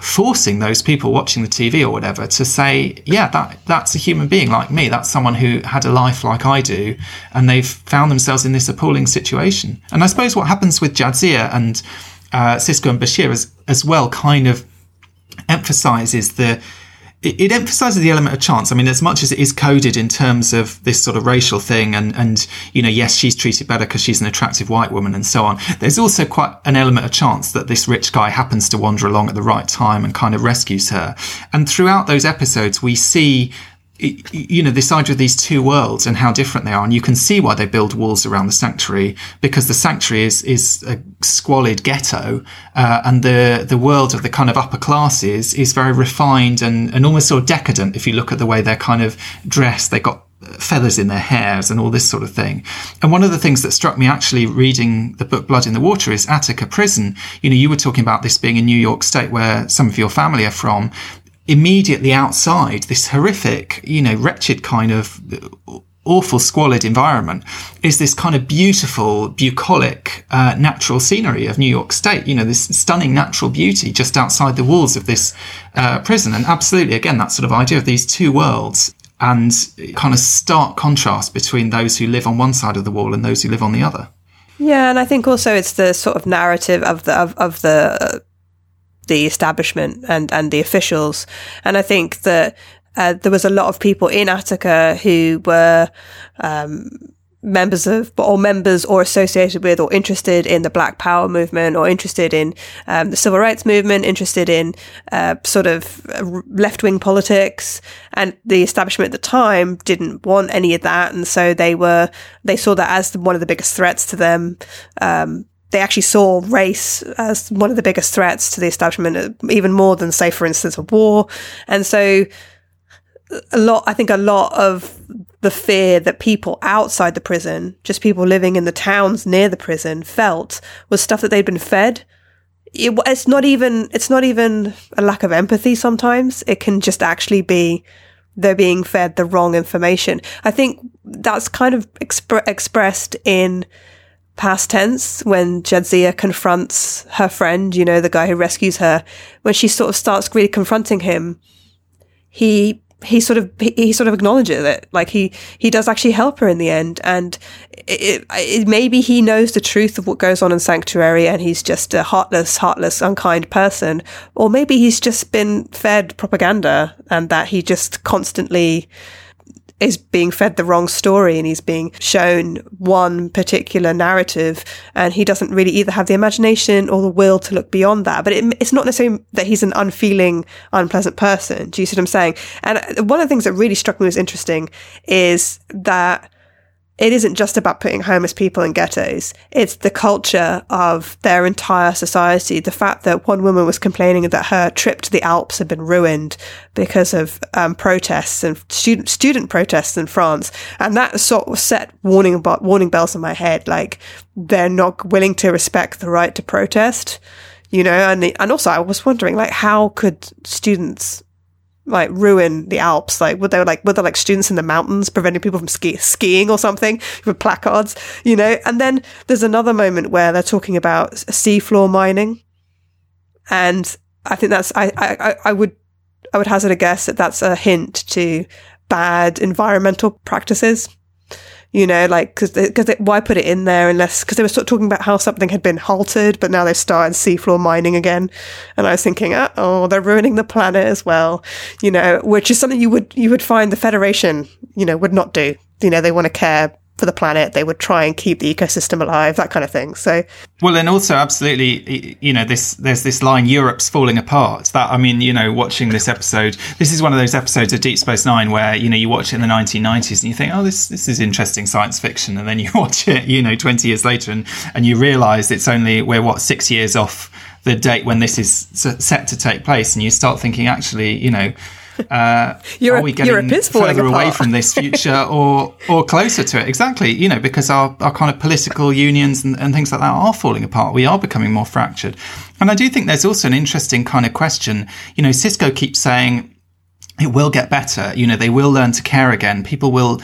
forcing those people watching the TV or whatever to say, yeah, that, that's a human being like me. That's someone who had a life like I do. And they've found themselves in this appalling situation. And I suppose what happens with Jadzia and, uh, Sisko and Bashir as, as well kind of emphasizes the it, it, emphasizes the element of chance. I mean, as much as it is coded in terms of this sort of racial thing, and and you know, yes, she's treated better because she's an attractive white woman, and so on. There's also quite an element of chance that this rich guy happens to wander along at the right time and kind of rescues her. And throughout those episodes, we see you know this idea of these two worlds and how different they are and you can see why they build walls around the sanctuary because the sanctuary is is a squalid ghetto uh, and the the world of the kind of upper classes is very refined and and almost sort of decadent if you look at the way they're kind of dressed they've got feathers in their hairs and all this sort of thing. And one of the things that struck me actually reading the book Blood in the Water is Attica Prison. You know, you were talking about this being in New York State where some of your family are from immediately outside this horrific, you know, wretched kind of awful squalid environment is this kind of beautiful bucolic uh, natural scenery of New York State. You know, this stunning natural beauty just outside the walls of this uh, prison. And absolutely, again, that sort of idea of these two worlds and kind of stark contrast between those who live on one side of the wall and those who live on the other. Yeah, and I think also it's the sort of narrative of the of, of the the establishment and, and the officials. And I think that uh, there was a lot of people in Attica who were um, members of, or members or associated with or interested in the Black Power movement or interested in um, the civil rights movement, interested in uh, sort of left wing politics. And the establishment at the time didn't want any of that. And so they were, they saw that as one of the biggest threats to them. Um, they actually saw race as one of the biggest threats to the establishment, uh, even more than, say, for instance, a war. And so, a lot, I think a lot of the fear that people outside the prison, just people living in the towns near the prison, felt was stuff that they'd been fed. It, it's not even, it's not even a lack of empathy sometimes. It can just actually be they're being fed the wrong information. I think that's kind of exp- expressed in past tense when Jadzia confronts her friend, you know, the guy who rescues her, when she sort of starts really confronting him, he he sort of he, sort of acknowledges it. Like he he does actually help her in the end. And it, it, maybe he knows the truth of what goes on in sanctuary and he's just a heartless heartless unkind person. Or maybe he's just been fed propaganda and that he just constantly is being fed the wrong story and he's being shown one particular narrative and he doesn't really either have the imagination or the will to look beyond that. But it, it's not necessarily that he's an unfeeling, unpleasant person. Do you see what I'm saying? And one of the things that really struck me as interesting is that it isn't just about putting homeless people in ghettos. It's the culture of their entire society. The fact that one woman was complaining that her trip to the Alps had been ruined because of um, protests and student student protests in France, and that sort of set warning warning bells in my head. Like they're not willing to respect the right to protest, you know. And the, and also, I was wondering, like, how could students like ruin the Alps? Like, would they like, were there like students in the mountains preventing people from ski- skiing or something with placards, you know? And then there's another moment where they're talking about seafloor mining. And I think that's, I, I, I would, I would hazard a guess that that's a hint to bad environmental practices you know, like, cause, cause why put it in there unless, cause they were sort of talking about how something had been halted, but now they've started seafloor mining again. And I was thinking, oh, they're ruining the planet as well, you know, which is something you would, you would find the Federation, you know, would not do. You know, they want to care for the planet. They would try and keep the ecosystem alive, that kind of thing. So, well, and also absolutely, you know, this there's this line, Europe's falling apart. That I mean, you know, watching this episode, this is one of those episodes of Deep Space Nine where you know you watch it in the 1990s and you think, oh, this this is interesting science fiction, and then you watch it, you know, 20 years later, and and you realise it's only we're what six years off the date when this is set to take place, and you start thinking, actually, you know uh, are we getting further away from this future or or closer to it? Exactly, you know, because our, our kind of political unions and, and things like that are falling apart. We are becoming more fractured. And I do think there's also an interesting kind of question. You know, Sisko keeps saying it will get better. You know, they will learn to care again. People will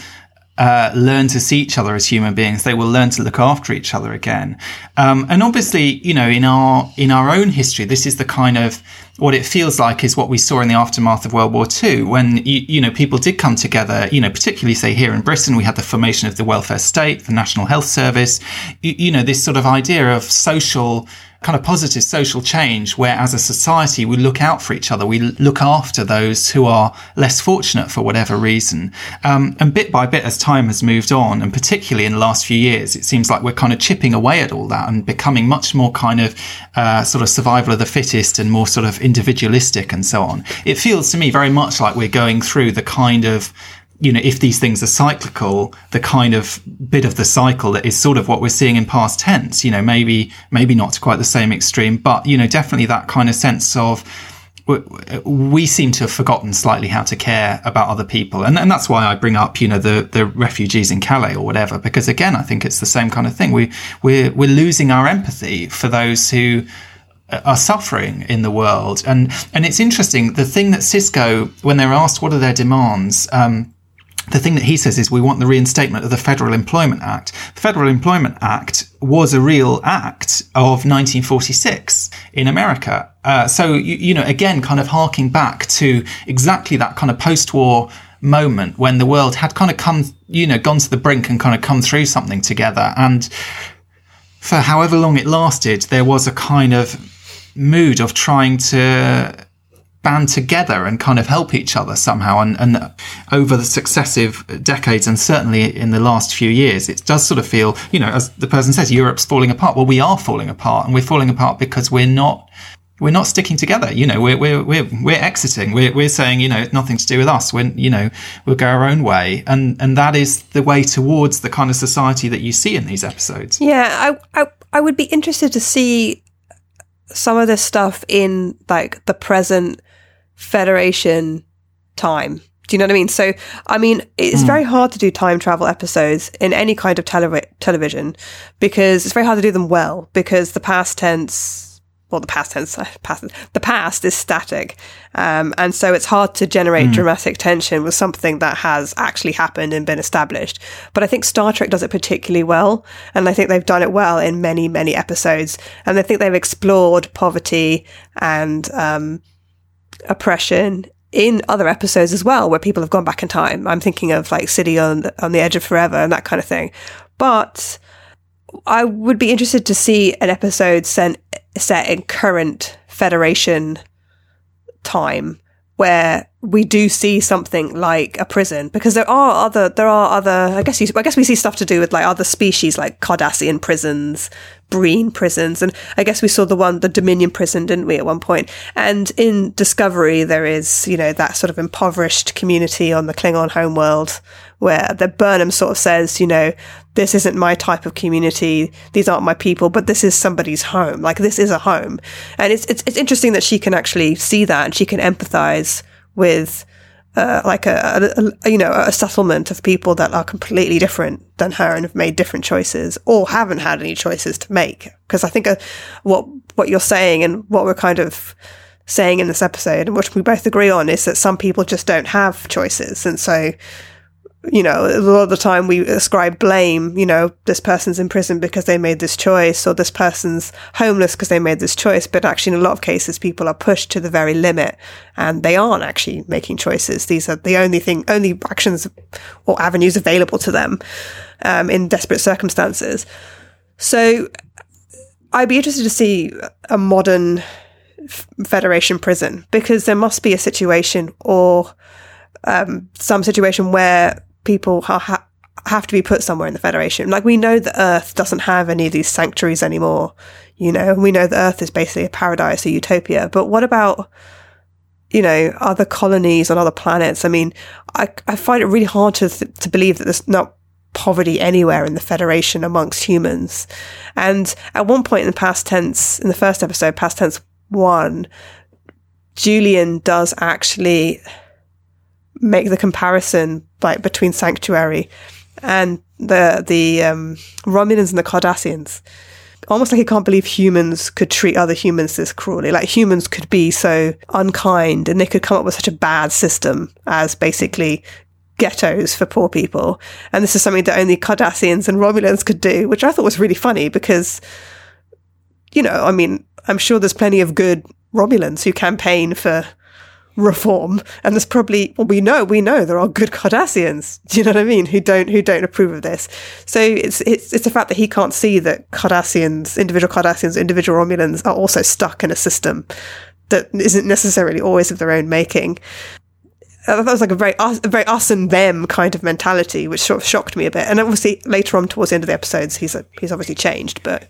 uh, learn to see each other as human beings. They will learn to look after each other again. Um, and obviously, you know, in our in our own history, this is the kind of what it feels like is what we saw in the aftermath of World War II, when you, you know people did come together. You know, particularly say here in Britain, we had the formation of the welfare state, the National Health Service. you, you know, this sort of idea of social kind of positive social change where as a society we look out for each other. We look after those who are less fortunate for whatever reason. Um, and bit by bit, as time has moved on, and particularly in the last few years, it seems like we're kind of chipping away at all that and becoming much more kind of uh, sort of survival of the fittest and more sort of individualistic and so on. It feels to me very much like we're going through the kind of you know, if these things are cyclical, the kind of bit of the cycle that is sort of what we're seeing in past tense, you know, maybe, maybe not to quite the same extreme, but, you know, definitely that kind of sense of, we seem to have forgotten slightly how to care about other people. And, and that's why I bring up, you know, the, the refugees in Calais or whatever, because again, I think it's the same kind of thing. We, we're, we're losing our empathy for those who, are suffering in the world. And and it's interesting. The thing that Sisko, when they're asked what are their demands, um, the thing that he says is we want the reinstatement of the Federal Employment Act. The Federal Employment Act was a real act of 1946 in America. Uh, so, you, you, know, again, kind of harking back to exactly that kind of post-war moment when the world had kind of come, you know, gone to the brink and kind of come through something together. And for however long it lasted, there was a kind of mood of trying to band together and kind of help each other somehow. And, and over the successive decades, and certainly in the last few years, it does sort of feel, you know, as the person says, Europe's falling apart. Well, we are falling apart, and we're falling apart because we're not. We're not sticking together, you know. We're we're we're we're exiting. We're we're saying, you know, it's nothing to do with us. When you know, we'll go our own way, and and that is the way towards the kind of society that you see in these episodes. Yeah, I I, I would be interested to see some of this stuff in like the present Federation time. Do you know what I mean? So, I mean, it's mm. very hard to do time travel episodes in any kind of tele- television because it's very hard to do them well because the past tense, well, the past tense, past, the past is static. Um, and so it's hard to generate mm. dramatic tension with something that has actually happened and been established. But I think Star Trek does it particularly well. And I think they've done it well in many, many episodes. And I think they've explored poverty and, um, oppression in other episodes as well, where people have gone back in time. I'm thinking of like City on on the Edge of Forever and that kind of thing. But I would be interested to see an episode set, set in current Federation time where we do see something like a prison because there are other there are other I guess you, I guess we see stuff to do with like other species like Cardassian prisons Breen prisons. And I guess we saw the one, the Dominion prison, didn't we, at one point? And in Discovery, there is, you know, that sort of impoverished community on the Klingon homeworld where the Burnham sort of says, you know, this isn't my type of community. These aren't my people, but this is somebody's home. Like this is a home. And it's, it's, it's interesting that she can actually see that and she can empathize with, uh, like a, a, a, you know a settlement of people that are completely different than her and have made different choices or haven't had any choices to make. Because I think uh, what what you're saying and what we're kind of saying in this episode and which we both agree on is that some people just don't have choices. And so you know, a lot of the time we ascribe blame, you know, this person's in prison because they made this choice or this person's homeless because they made this choice. But actually, in a lot of cases, people are pushed to the very limit and they aren't actually making choices. These are the only thing, only actions or avenues available to them, um, in desperate circumstances. So I'd be interested to see a modern Federation prison because there must be a situation or um, some situation where people ha- have to be put somewhere in the Federation. Like we know that Earth doesn't have any of these sanctuaries anymore. You know, we know that Earth is basically a paradise, a utopia. But what about, you know, other colonies on other planets? I mean, I, I find it really hard to th- to believe that there's not poverty anywhere in the Federation amongst humans. And at one point in the past tense, in the first episode, past tense one, Julian does actually make the comparison like between Sanctuary and the the um, Romulans and the Cardassians. Almost like he can't believe humans could treat other humans this cruelly. Like humans could be so unkind and they could come up with such a bad system as basically ghettos for poor people. And this is something that only Cardassians and Romulans could do, which I thought was really funny because, you know, I mean, I'm sure there's plenty of good Romulans who campaign for reform. And there's probably well we know we know there are good cardassians. Do you know what i mean? Who don't who don't approve of this. So it's it's it's the fact that he can't see that cardassians individual cardassians individual romulans are also stuck in a system that isn't necessarily always of their own making. Uh, that was like a very us, a very us and them kind of mentality which sort of shocked me a bit. And obviously later on towards the end of the episodes he's a, he's obviously changed but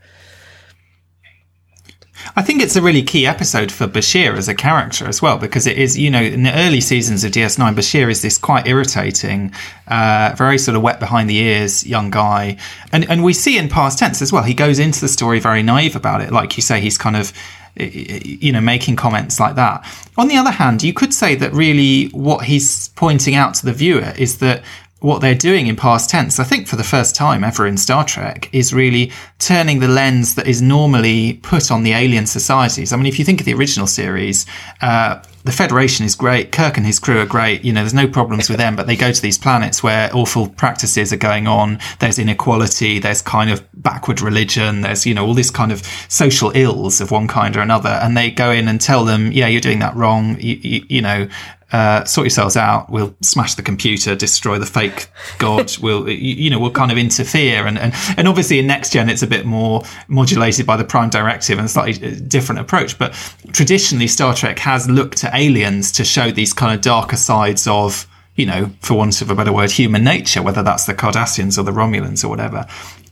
I think it's a really key episode for Bashir as a character as well, because it is, you know, in the early seasons of DS9, Bashir is this quite irritating, uh, very sort of wet behind the ears young guy. And, and we see in past tense as well, he goes into the story very naive about it. Like you say, he's kind of, you know, making comments like that. On the other hand, you could say that really what he's pointing out to the viewer is that what they're doing in past tense, I think for the first time ever in Star Trek, is really turning the lens that is normally put on the alien societies. I mean, if you think of the original series, uh, the Federation is great. Kirk and his crew are great. You know, there's no problems with them, but they go to these planets where awful practices are going on. There's inequality. There's kind of backward religion. There's, you know, all this kind of social ills of one kind or another. And they go in and tell them, yeah, you're doing that wrong. You, you, you know, uh, sort yourselves out. We'll smash the computer, destroy the fake god. we'll, you know, we'll kind of interfere. And, and, and obviously in next gen, it's a bit more modulated by the prime directive and slightly uh, different approach. But traditionally, Star Trek has looked to aliens to show these kind of darker sides of, you know, for want of a better word, human nature, whether that's the Cardassians or the Romulans or whatever.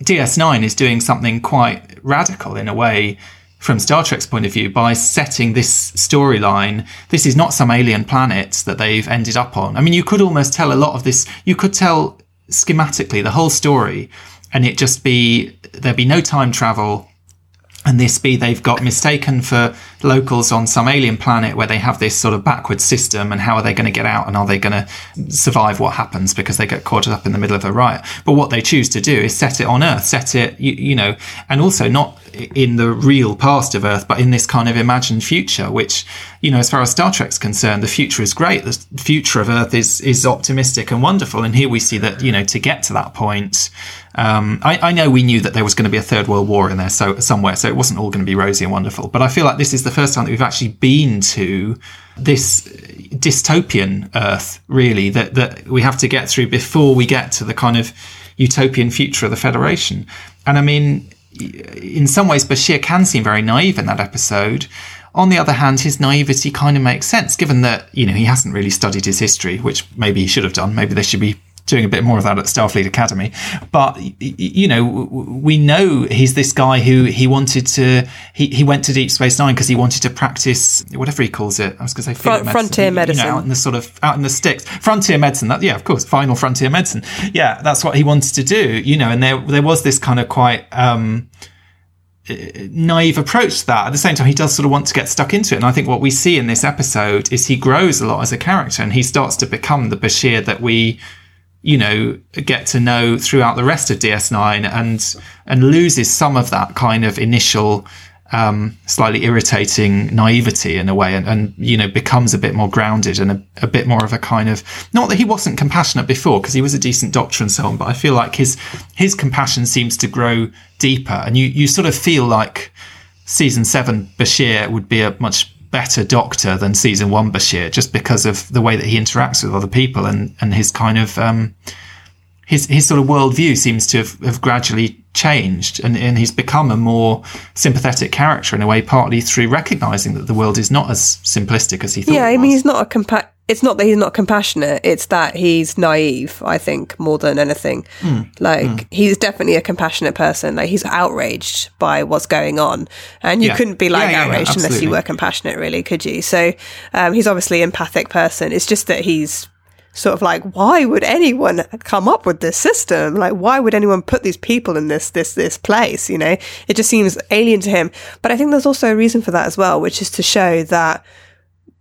DS9 is doing something quite radical in a way from Star Trek's point of view by setting this storyline. This is not some alien planet that they've ended up on. I mean, you could almost tell a lot of this, you could tell schematically the whole story and it just be, there'd be no time travel and this be they've got mistaken for locals on some alien planet where they have this sort of backward system and how are they going to get out and are they going to survive what happens because they get caught up in the middle of a riot but what they choose to do is set it on earth set it you, you know and also not in the real past of earth but in this kind of imagined future which you know as far as star trek's concerned the future is great the future of earth is is optimistic and wonderful and here we see that you know to get to that point um, I, I, know we knew that there was going to be a third world war in there so somewhere, so it wasn't all going to be rosy and wonderful. But I feel like this is the first time that we've actually been to this dystopian Earth, really, that that we have to get through before we get to the kind of utopian future of the Federation. And I mean, in some ways, Bashir can seem very naive in that episode. On the other hand, his naivety kind of makes sense, given that you know he hasn't really studied his history, which maybe he should have done. Maybe they should be doing a bit more of that at Starfleet Academy. But you know, we know he's this guy who he wanted to. He, he went to Deep Space Nine because he wanted to practice whatever he calls it. I was going to say Front, medicine, frontier medicine, you know, out in the sort of out in the sticks. Frontier medicine. That yeah, of course, final frontier medicine. Yeah, that's what he wanted to do. You know, and there there was this kind of quite. Um, naive approach to that. At the same time, he does sort of want to get stuck into it. And I think what we see in this episode is he grows a lot as a character and he starts to become the Bashir that we you know, get to know throughout the rest of DS9 and and loses some of that kind of initial um, slightly irritating naivety in a way and, and, you know becomes a bit more grounded and a, a bit more of a kind of not that he wasn't compassionate before because he was a decent doctor and so on but I feel like his his compassion seems to grow deeper and you you sort of feel like season 7 Bashir would be a much better doctor than season one Bashir, just because of the way that he interacts with other people and, and his kind of um, his his sort of worldview seems to have, have gradually changed and, and he's become a more sympathetic character in a way, partly through recognizing that the world is not as simplistic as he thought. Yeah, I mean, he's not a compa- It's not that he's not compassionate; it's that he's naive. I think more than anything, mm. like mm. he's definitely a compassionate person. Like he's outraged by what's going on, and you yeah. couldn't be like yeah, yeah, outraged unless you were compassionate, really, could you? So um, he's obviously an empathic person. It's just that he's sort of like, why would anyone come up with this system? Like, why would anyone put these people in this, this, this place? You know, it just seems alien to him. But I think there's also a reason for that as well, which is to show that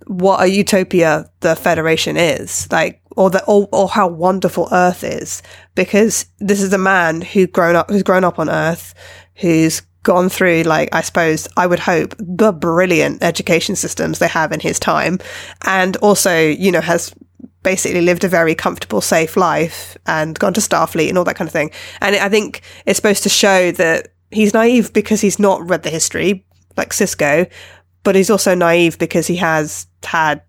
what a utopia the Federation is, like, or the, or, or how wonderful Earth is, because this is a man who grown up, who's grown up on Earth, who's gone through, like, I suppose, I would hope, the brilliant education systems they have in his time. And also, you know, has basically lived a very comfortable, safe life and gone to Starfleet and all that kind of thing. And I think it's supposed to show that he's naive because he's not read the history, like Sisko, but he's also naive because he has had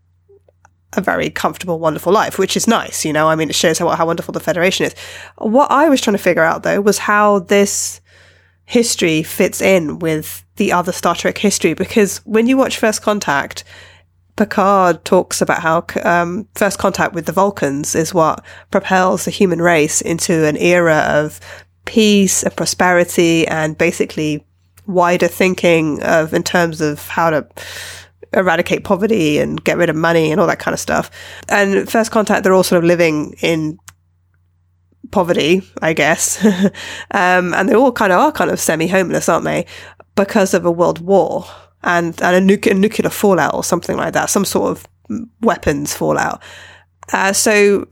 a very comfortable, wonderful life, which is nice. You know, I mean, it shows how, how wonderful the Federation is. What I was trying to figure out though was how this history fits in with the other Star Trek history, because when you watch First Contact, Picard talks about how um, first contact with the Vulcans is what propels the human race into an era of peace and prosperity and basically wider thinking of in terms of how to eradicate poverty and get rid of money and all that kind of stuff. And first contact, they're all sort of living in poverty, I guess. um, and they all kind of are kind of semi homeless, aren't they? Because of a world war and, and a, nu- a nuclear fallout or something like that, some sort of weapons fallout. Uh, so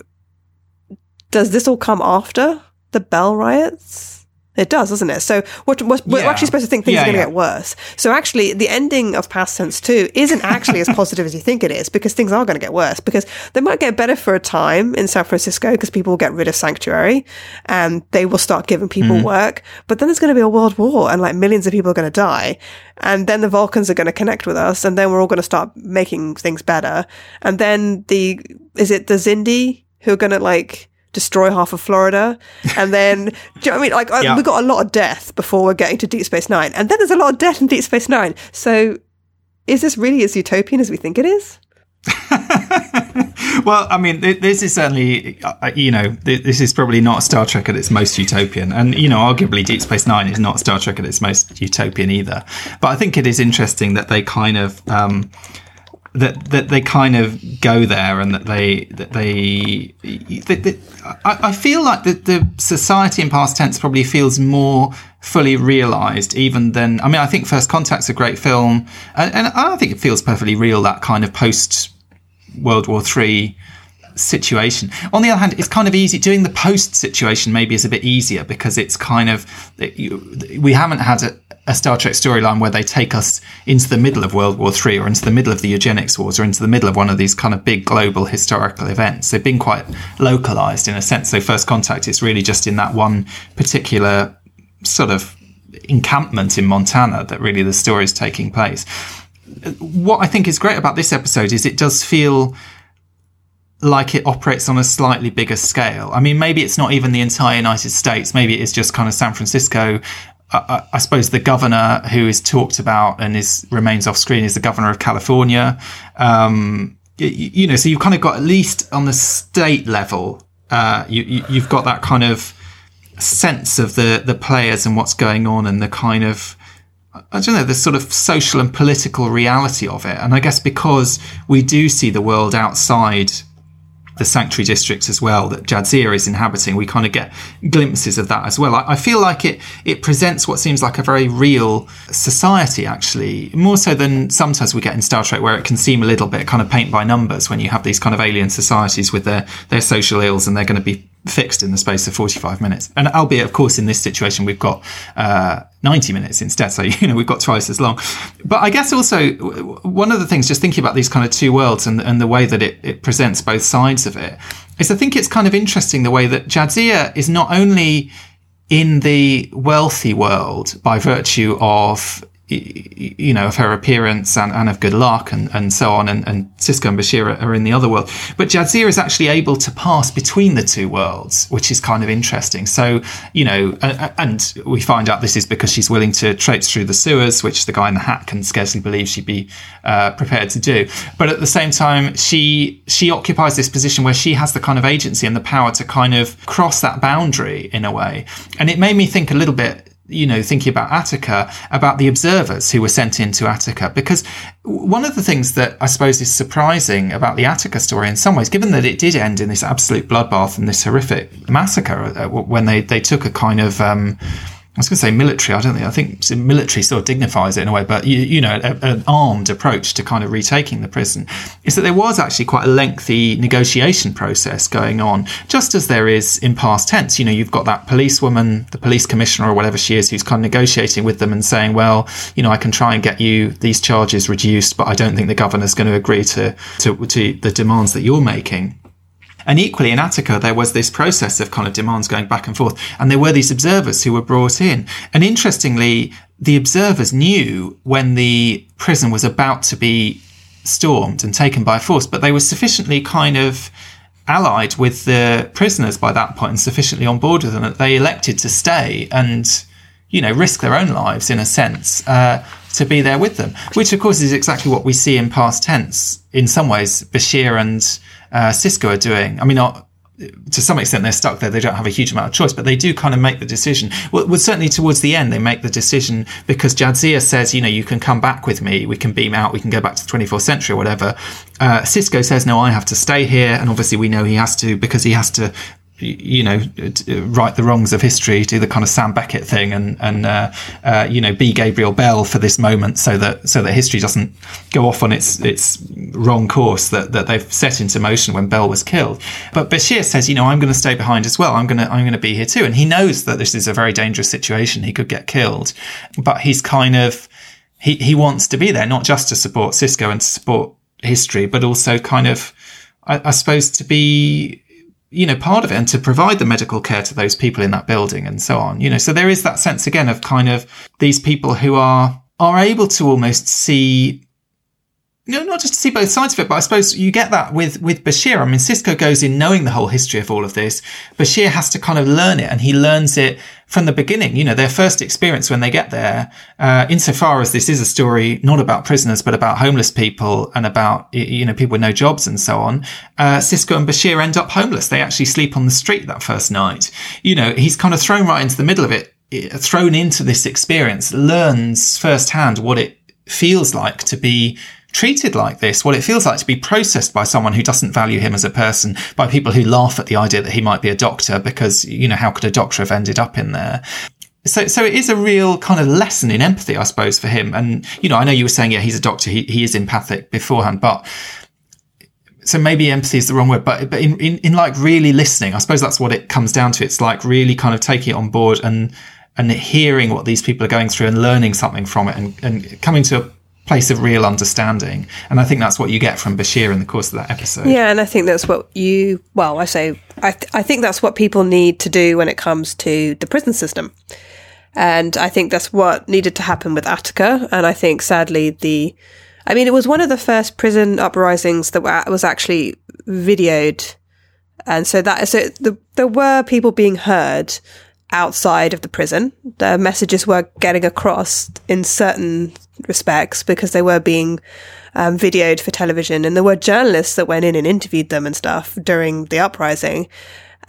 does this all come after the Bell riots? It does, doesn't it? So we're, we're, we're actually supposed to think things yeah, are going to yeah. get worse. So actually, the ending of Past Tense 2 isn't actually as positive as you think it is because things are going to get worse because they might get better for a time in San Francisco because people will get rid of Sanctuary and they will start giving people mm. work. But then there's going to be a world war and like millions of people are going to die. And then the Vulcans are going to connect with us and then we're all going to start making things better. And then the, is it the Xindi who are going to like, destroy half of Florida. And then, do you know what I mean? Like, yeah. we got a lot of death before we're getting to Deep Space Nine. And then there's a lot of death in Deep Space Nine. So is this really as utopian as we think it is? well, I mean, this is certainly, uh, uh, you know, this is probably not Star Trek at its most utopian. And, you know, arguably Deep Space Nine is not Star Trek at its most utopian either. But I think it is interesting that they kind of, um, that that they kind of go there and that they that they, that, that I, I, feel like the, the society in past tense probably feels more fully realized even than I mean I think First Contact's a great film and, and I think it feels perfectly real that kind of post World War Three situation. On the other hand, it's kind of easy doing the post situation. Maybe is a bit easier because it's kind of we haven't had a, a Star Trek storyline where they take us into the middle of World War Three or into the middle of the eugenics wars or into the middle of one of these kind of big global historical events. They've been quite localized in a sense. So First Contact is really just in that one particular sort of encampment in Montana that really the story is taking place. What I think is great about this episode is it does feel like it operates on a slightly bigger scale. I mean, maybe it's not even the entire United States. Maybe it is just kind of San Francisco I, I, suppose the governor who is talked about and is remains off screen is the governor of California. Um, you, you, know, so you've kind of got at least on the state level uh, you, you you've got that kind of sense of the the players and what's going on and the kind of I don't know, the sort of social and political reality of it. And I guess because we do see the world outside the sanctuary districts as well that Jadzia is inhabiting, we kind of get glimpses of that as well. I, I, feel like it it presents what seems like a very real society, actually, more so than sometimes we get in Star Trek, where it can seem a little bit kind of paint by numbers when you have these kind of alien societies with their their social ills and they're going to be fixed in the space of 45 minutes. And albeit, of course, in this situation, we've got uh, 90 minutes instead. So, you know, we've got twice as long. But I guess also one of the things, just thinking about these kind of two worlds and, and the way that it, it presents both sides of it, is I think it's kind of interesting the way that Jadzia is not only in the wealthy world by virtue of you know, of her appearance and, and of good luck and, and so on. And, and Sisko and Bashir are in the other world. But Jadzia is actually able to pass between the two worlds, which is kind of interesting. So, you know, and we find out this is because she's willing to traipse through the sewers, which the guy in the hat can scarcely believe she'd be uh, prepared to do. But at the same time, she, she occupies this position where she has the kind of agency and the power to kind of cross that boundary in a way. And it made me think a little bit you know, thinking about Attica, about the observers who were sent into Attica. Because one of the things that I suppose is surprising about the Attica story in some ways, given that it did end in this absolute bloodbath and this horrific massacre uh, when they, they took a kind of, um, was going to say military. I don't think. I think military sort of dignifies it in a way, but you, you know, a, an armed approach to kind of retaking the prison is that there was actually quite a lengthy negotiation process going on, just as there is in past tense. You know, you've got that policewoman, the police commissioner, or whatever she is, who's kind of negotiating with them and saying, "Well, you know, I can try and get you these charges reduced, but I don't think the governor's going to agree to to, to the demands that you're making." And equally in Attica, there was this process of kind of demands going back and forth. And there were these observers who were brought in. And interestingly, the observers knew when the prison was about to be stormed and taken by force, but they were sufficiently kind of allied with the prisoners by that point and sufficiently on board with them that they elected to stay and, you know, risk their own lives in a sense. Uh, to be there with them, which of course is exactly what we see in past tense. In some ways, Bashir and uh, Sisko are doing. I mean, not, to some extent they're stuck there. They don't have a huge amount of choice, but they do kind of make the decision. Well, well, certainly towards the end, they make the decision because Jadzia says, you know, you can come back with me. We can beam out. We can go back to the 24th century or whatever. Uh, Sisko says, no, I have to stay here. And obviously we know he has to because he has to you know, right the wrongs of history, do the kind of Sam Beckett thing, and and uh, uh, you know, be Gabriel Bell for this moment, so that so that history doesn't go off on its its wrong course that, that they've set into motion when Bell was killed. But Bashir says, you know, I'm going to stay behind as well. I'm going to I'm going to be here too, and he knows that this is a very dangerous situation. He could get killed, but he's kind of he he wants to be there, not just to support Sisko and to support history, but also kind of I, I suppose to be you know, part of it and to provide the medical care to those people in that building and so on, you know, so there is that sense again of kind of these people who are, are able to almost see know, not just to see both sides of it, but I suppose you get that with, with Bashir. I mean, Sisko goes in knowing the whole history of all of this. Bashir has to kind of learn it and he learns it from the beginning. You know, their first experience when they get there, uh, insofar as this is a story not about prisoners, but about homeless people and about, you know, people with no jobs and so on. Uh, Sisko and Bashir end up homeless. They actually sleep on the street that first night. You know, he's kind of thrown right into the middle of it, thrown into this experience, learns firsthand what it feels like to be treated like this, what it feels like to be processed by someone who doesn't value him as a person, by people who laugh at the idea that he might be a doctor because, you know, how could a doctor have ended up in there? So, so it is a real kind of lesson in empathy, I suppose, for him. And, you know, I know you were saying, yeah, he's a doctor. He, he is empathic beforehand, but so maybe empathy is the wrong word, but, but in, in, in like really listening, I suppose that's what it comes down to. It's like really kind of taking it on board and, and hearing what these people are going through and learning something from it and, and coming to a place of real understanding. And I think that's what you get from Bashir in the course of that episode. Yeah, and I think that's what you, well, I say, I, th- I think that's what people need to do when it comes to the prison system. And I think that's what needed to happen with Attica. And I think sadly the, I mean, it was one of the first prison uprisings that was actually videoed. And so that, so the, there were people being heard outside of the prison. The messages were getting across in certain respects because they were being um, videoed for television and there were journalists that went in and interviewed them and stuff during the uprising.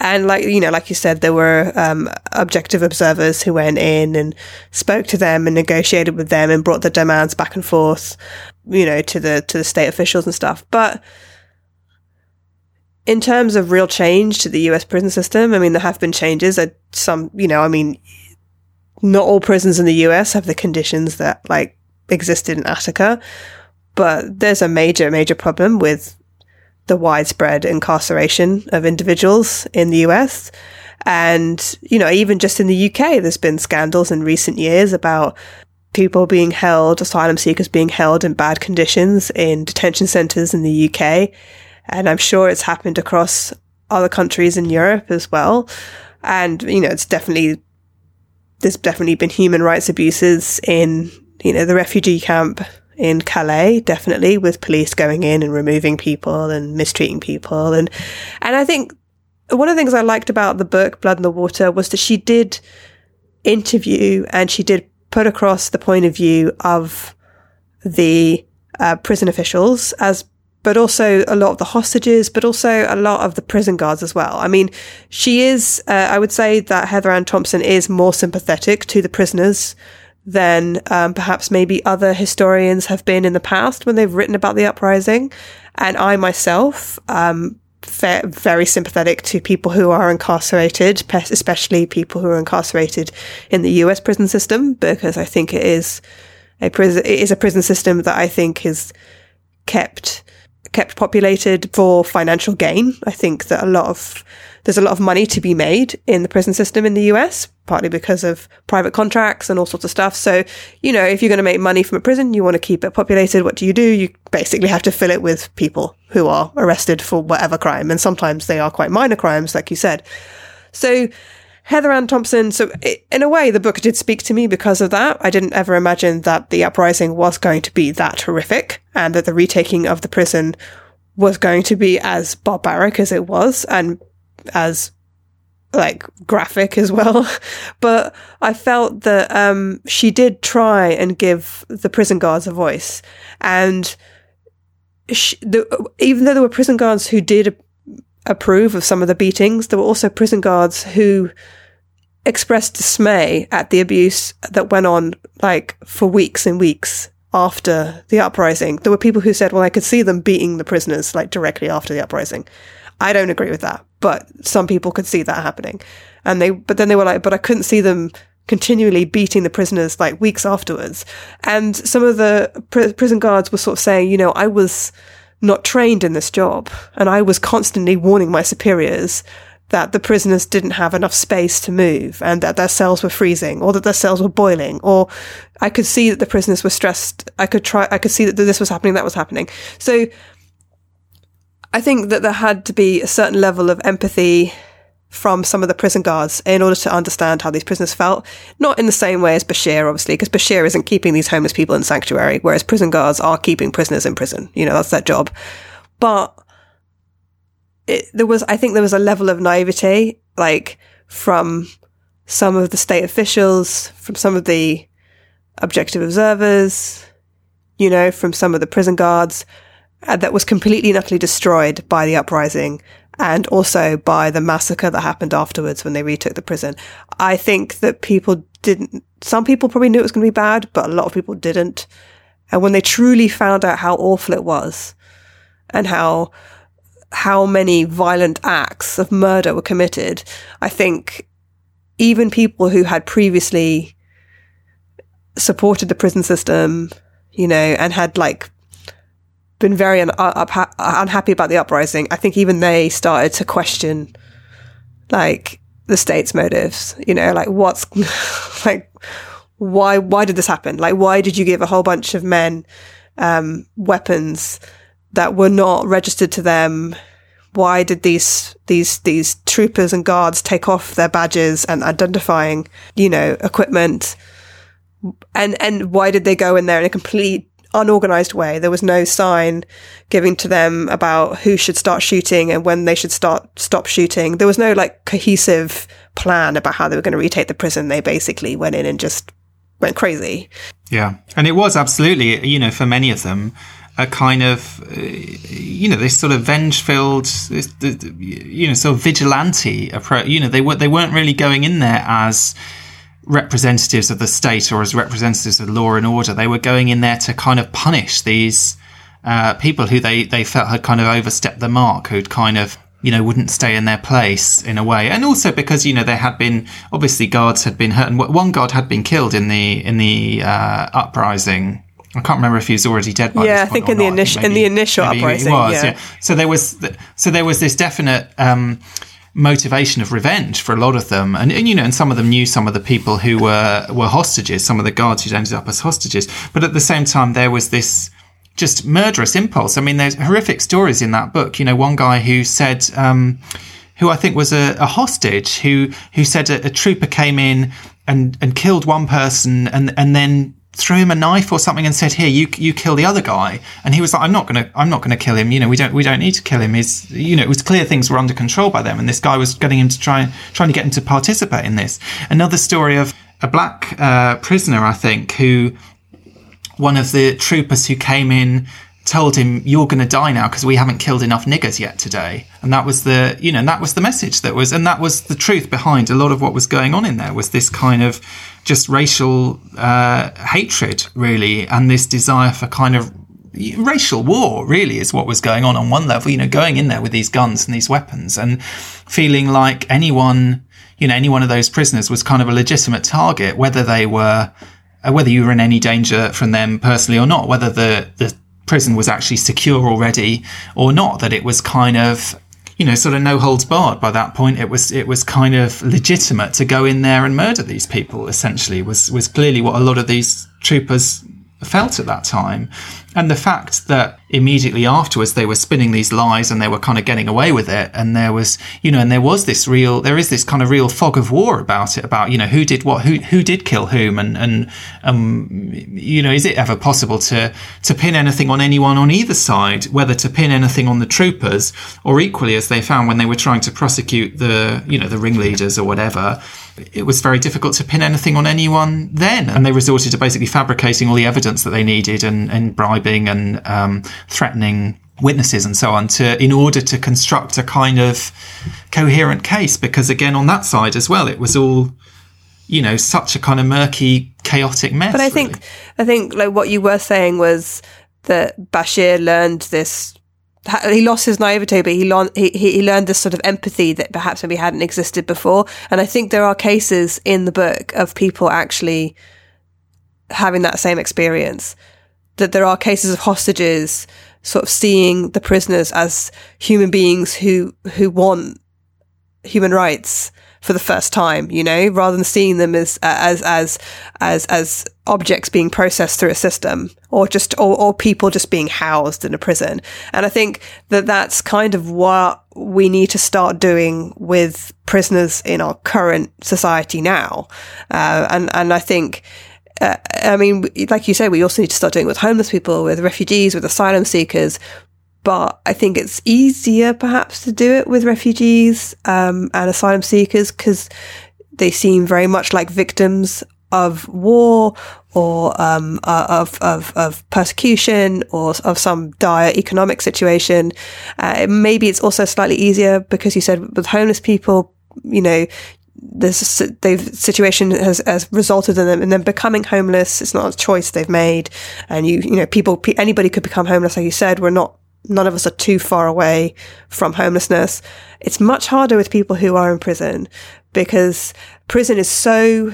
And like, you know, like you said, there were um, objective observers who went in and spoke to them and negotiated with them and brought the demands back and forth, you know, to the, to the state officials and stuff. But in terms of real change to the US prison system, I mean, there have been changes. Some, you know, I mean, not all prisons in the US have the conditions that like existed in Attica, but there's a major, major problem with the widespread incarceration of individuals in the US. And, you know, even just in the UK, there's been scandals in recent years about people being held, asylum seekers being held in bad conditions in detention centres in the UK. And I'm sure it's happened across other countries in Europe as well. And, you know, it's definitely, there's definitely been human rights abuses in, you know, the refugee camp in Calais, definitely with police going in and removing people and mistreating people. And, and I think one of the things I liked about the book, Blood in the Water, was that she did interview and she did put across the point of view of the uh, prison officials as but also a lot of the hostages, but also a lot of the prison guards as well. I mean, she is, uh, I would say that Heather Ann Thompson is more sympathetic to the prisoners than um, perhaps maybe other historians have been in the past when they've written about the uprising. And I myself, um, fa- very sympathetic to people who are incarcerated, especially people who are incarcerated in the US prison system, because I think it is a prison, it is a prison system that I think is kept kept populated for financial gain. I think that a lot of there's a lot of money to be made in the prison system in the US, partly because of private contracts and all sorts of stuff. So, you know, if you're going to make money from a prison, you want to keep it populated. What do you do? You basically have to fill it with people who are arrested for whatever crime. And sometimes they are quite minor crimes, like you said. So, Heather Ann Thompson. So, in a way, the book did speak to me because of that. I didn't ever imagine that the uprising was going to be that horrific and that the retaking of the prison was going to be as barbaric as it was and as like graphic as well. but I felt that um, she did try and give the prison guards a voice. And she, the, even though there were prison guards who did approve of some of the beatings, there were also prison guards who expressed dismay at the abuse that went on like for weeks and weeks after the uprising. There were people who said, well, I could see them beating the prisoners like directly after the uprising. I don't agree with that, but some people could see that happening. And they, but then they were like, but I couldn't see them continually beating the prisoners like weeks afterwards. And some of the pr- prison guards were sort of saying, you know, I was not trained in this job and I was constantly warning my superiors that the prisoners didn't have enough space to move and that their cells were freezing or that their cells were boiling or I could see that the prisoners were stressed. I could try, I could see that this was happening, that was happening. So I think that there had to be a certain level of empathy from some of the prison guards in order to understand how these prisoners felt. Not in the same way as Bashir, obviously, because Bashir isn't keeping these homeless people in sanctuary, whereas prison guards are keeping prisoners in prison. You know, that's their job. But it, there was, I think there was a level of naivety, like from some of the state officials, from some of the objective observers, you know, from some of the prison guards, uh, that was completely and utterly destroyed by the uprising and also by the massacre that happened afterwards when they retook the prison. I think that people didn't, some people probably knew it was going to be bad, but a lot of people didn't. And when they truly found out how awful it was and how how many violent acts of murder were committed, I think even people who had previously supported the prison system, you know, and had like been very un- up- unhappy about the uprising, I think even they started to question like the state's motives, you know, like what's like why why did this happen? Like why did you give a whole bunch of men um, weapons that were not registered to them. Why did these these these troopers and guards take off their badges and identifying, you know, equipment? And and why did they go in there in a complete unorganized way? There was no sign giving to them about who should start shooting and when they should start stop shooting. There was no like cohesive plan about how they were going to retake the prison. They basically went in and just went crazy. Yeah. And it was absolutely, you know, for many of them, a kind of, you know, this sort of venge-filled, you know, sort of vigilante approach. You know, they were they weren't really going in there as representatives of the state or as representatives of law and order. They were going in there to kind of punish these uh, people who they they felt had kind of overstepped the mark, who'd kind of you know, wouldn't stay in their place in a way. And also because, you know, there had been, obviously guards had been hurt and one guard had been killed in the, in the, uh, uprising. I can't remember if he was already dead by yeah, this I think in the or not. initial, in the initial maybe he uprising. was, yeah. So there was, th- so there was this definite, um, motivation of revenge for a lot of them. And, and, you know, and some of them knew some of the people who were, were hostages, some of the guards who'd ended up as hostages. But at the same time, there was this, just murderous impulse. I mean, there's horrific stories in that book. You know, one guy who said, um, who I think was a, a hostage, who who said a, a trooper came in and and killed one person, and and then threw him a knife or something and said, "Here, you you kill the other guy." And he was like, "I'm not gonna I'm not gonna kill him. You know, we don't we don't need to kill him. He's you know, it was clear things were under control by them, and this guy was getting him to try trying to get him to participate in this." Another story of a black uh, prisoner, I think, who one of the troopers who came in told him you're going to die now because we haven't killed enough niggers yet today and that was the you know that was the message that was and that was the truth behind a lot of what was going on in there was this kind of just racial uh, hatred really and this desire for kind of racial war really is what was going on on one level you know going in there with these guns and these weapons and feeling like anyone you know any one of those prisoners was kind of a legitimate target whether they were uh, whether you were in any danger from them personally or not, whether the, the prison was actually secure already or not, that it was kind of, you know, sort of no holds barred by that point. It was, it was kind of legitimate to go in there and murder these people, essentially, was, was clearly what a lot of these troopers felt at that time. And the fact that immediately afterwards they were spinning these lies and they were kind of getting away with it. And there was, you know, and there was this real, there is this kind of real fog of war about it, about, you know, who did what, who, who did kill whom and, and, um, you know, is it ever possible to, to pin anything on anyone on either side, whether to pin anything on the troopers or equally as they found when they were trying to prosecute the, you know, the ringleaders or whatever, it was very difficult to pin anything on anyone then. And they resorted to basically fabricating all the evidence that they needed and, and bribing and um, threatening witnesses and so on to in order to construct a kind of coherent case. Because again, on that side as well, it was all you know such a kind of murky, chaotic mess. But I really. think I think like what you were saying was that Bashir learned this. He lost his naivete, but he, learned he he learned this sort of empathy that perhaps maybe hadn't existed before. And I think there are cases in the book of people actually having that same experience. That there are cases of hostages sort of seeing the prisoners as human beings who who want human rights for the first time, you know, rather than seeing them as as as as as objects being processed through a system or just or, or people just being housed in a prison. And I think that that's kind of what we need to start doing with prisoners in our current society now. Uh, and and I think uh, I mean, like you say, we also need to start doing with homeless people, with refugees, with asylum seekers. But I think it's easier perhaps to do it with refugees um, and asylum seekers because they seem very much like victims of war or um, uh, of, of, of persecution or of some dire economic situation. Uh, maybe it's also slightly easier because you said with homeless people, you know, this they've situation has, has resulted in them in them becoming homeless. It's not a choice they've made, and you you know people anybody could become homeless. Like you said, we're not none of us are too far away from homelessness. It's much harder with people who are in prison because prison is so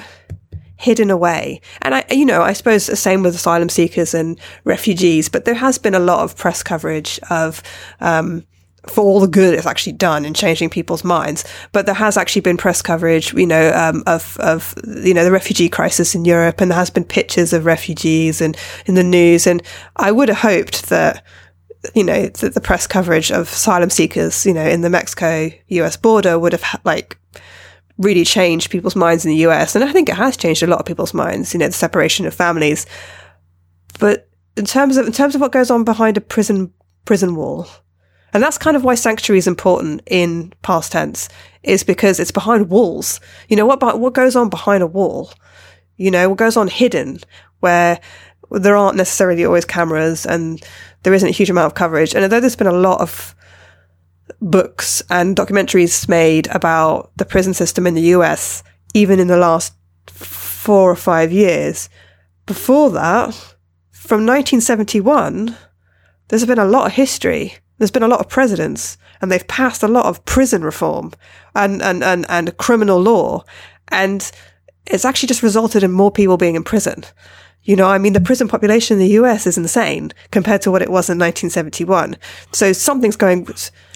hidden away. And I, you know, I suppose the same with asylum seekers and refugees, but there has been a lot of press coverage of, um, for all the good it's actually done in changing people's minds. But there has actually been press coverage, you know, um, of, of, you know, the refugee crisis in Europe and there has been pictures of refugees and in the news. And I would have hoped that, you know, that the press coverage of asylum seekers, you know, in the Mexico US border would have like really changed people's minds in the US. And I think it has changed a lot of people's minds, you know, the separation of families. But in terms of, in terms of what goes on behind a prison, prison wall, and that's kind of why sanctuary is important in past tense, is because it's behind walls. You know, what, what goes on behind a wall? You know, what goes on hidden, where there aren't necessarily always cameras and there isn't a huge amount of coverage. And although there's been a lot of books and documentaries made about the prison system in the US, even in the last four or five years, before that, from 1971, there's been a lot of history. There's been a lot of presidents and they've passed a lot of prison reform and, and, and, and criminal law. And it's actually just resulted in more people being in prison. You know, I mean, the prison population in the US is insane compared to what it was in 1971. So something's going.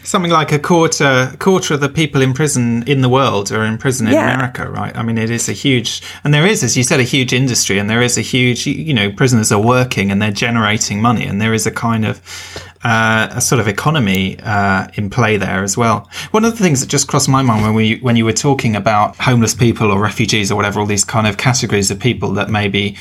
Something like a quarter quarter of the people in prison in the world are in prison in Yeah. America, right? I mean, it is a huge, and there is, as you said, a huge industry, and there is a huge, you know, prisoners are working and they're generating money, and there is a kind of uh, a sort of economy uh, in play there as well. One of the things that just crossed my mind when we when you were talking about homeless people or refugees or whatever, all these kind of categories of people that maybe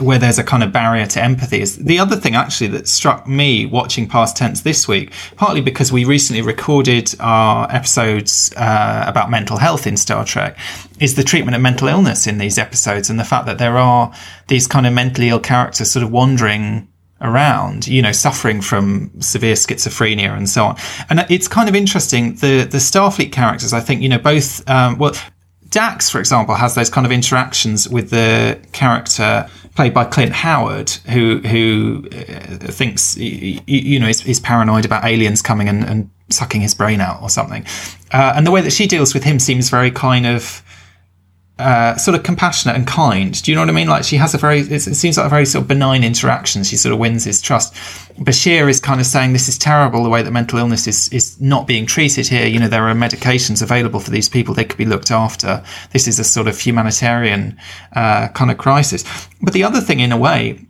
where there's a kind of barrier to empathy is the other thing actually that struck me watching past tense this week partly because we recently recorded our episodes uh, about mental health in star trek is the treatment of mental illness in these episodes and the fact that there are these kind of mentally ill characters sort of wandering around, you know, suffering from severe schizophrenia and so on. And it's kind of interesting. The the Starfleet characters, I think, you know, both um, well. Dax, for example, has those kind of interactions with the character played by Clint Howard, who who uh, thinks y- y- you know is, is paranoid about aliens coming and, and sucking his brain out or something. Uh, and the way that she deals with him seems very kind of uh, sort of compassionate and kind. Do you know what I mean? Like she has a very, it seems like a very sort of benign interaction. She sort of wins his trust. Bashir is kind of saying this is terrible. The way that mental illness is is not being treated here. You know, there are medications available for these people. They could be looked after. This is a sort of humanitarian uh, kind of crisis. But the other thing, in a way,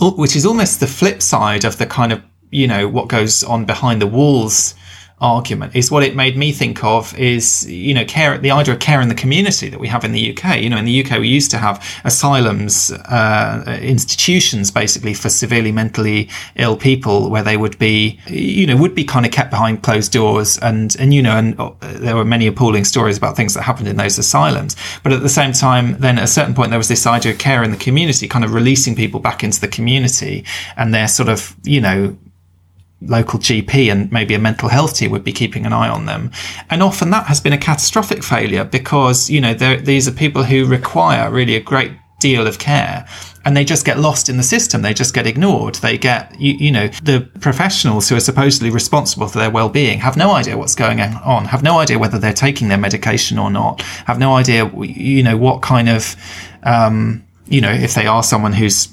which is almost the flip side of the kind of you know what goes on behind the walls argument is what it made me think of is you know care the idea of care in the community that we have in the UK you know in the UK we used to have asylums uh, institutions basically for severely mentally ill people where they would be you know would be kind of kept behind closed doors. And and you know and uh, there were many appalling stories about things that happened in those asylums. But at the same time then at a certain point there was this idea of care in the community kind of releasing people back into the community and they're sort of you know local GP and maybe a mental health team would be keeping an eye on them. And often that has been a catastrophic failure because, you know, these are people who require really a great deal of care and they just get lost in the system. They just get ignored. They get, you, you know, the professionals who are supposedly responsible for their well-being have no idea what's going on, have no idea whether they're taking their medication or not, have no idea, you know, what kind of, um, you know, if they are someone who's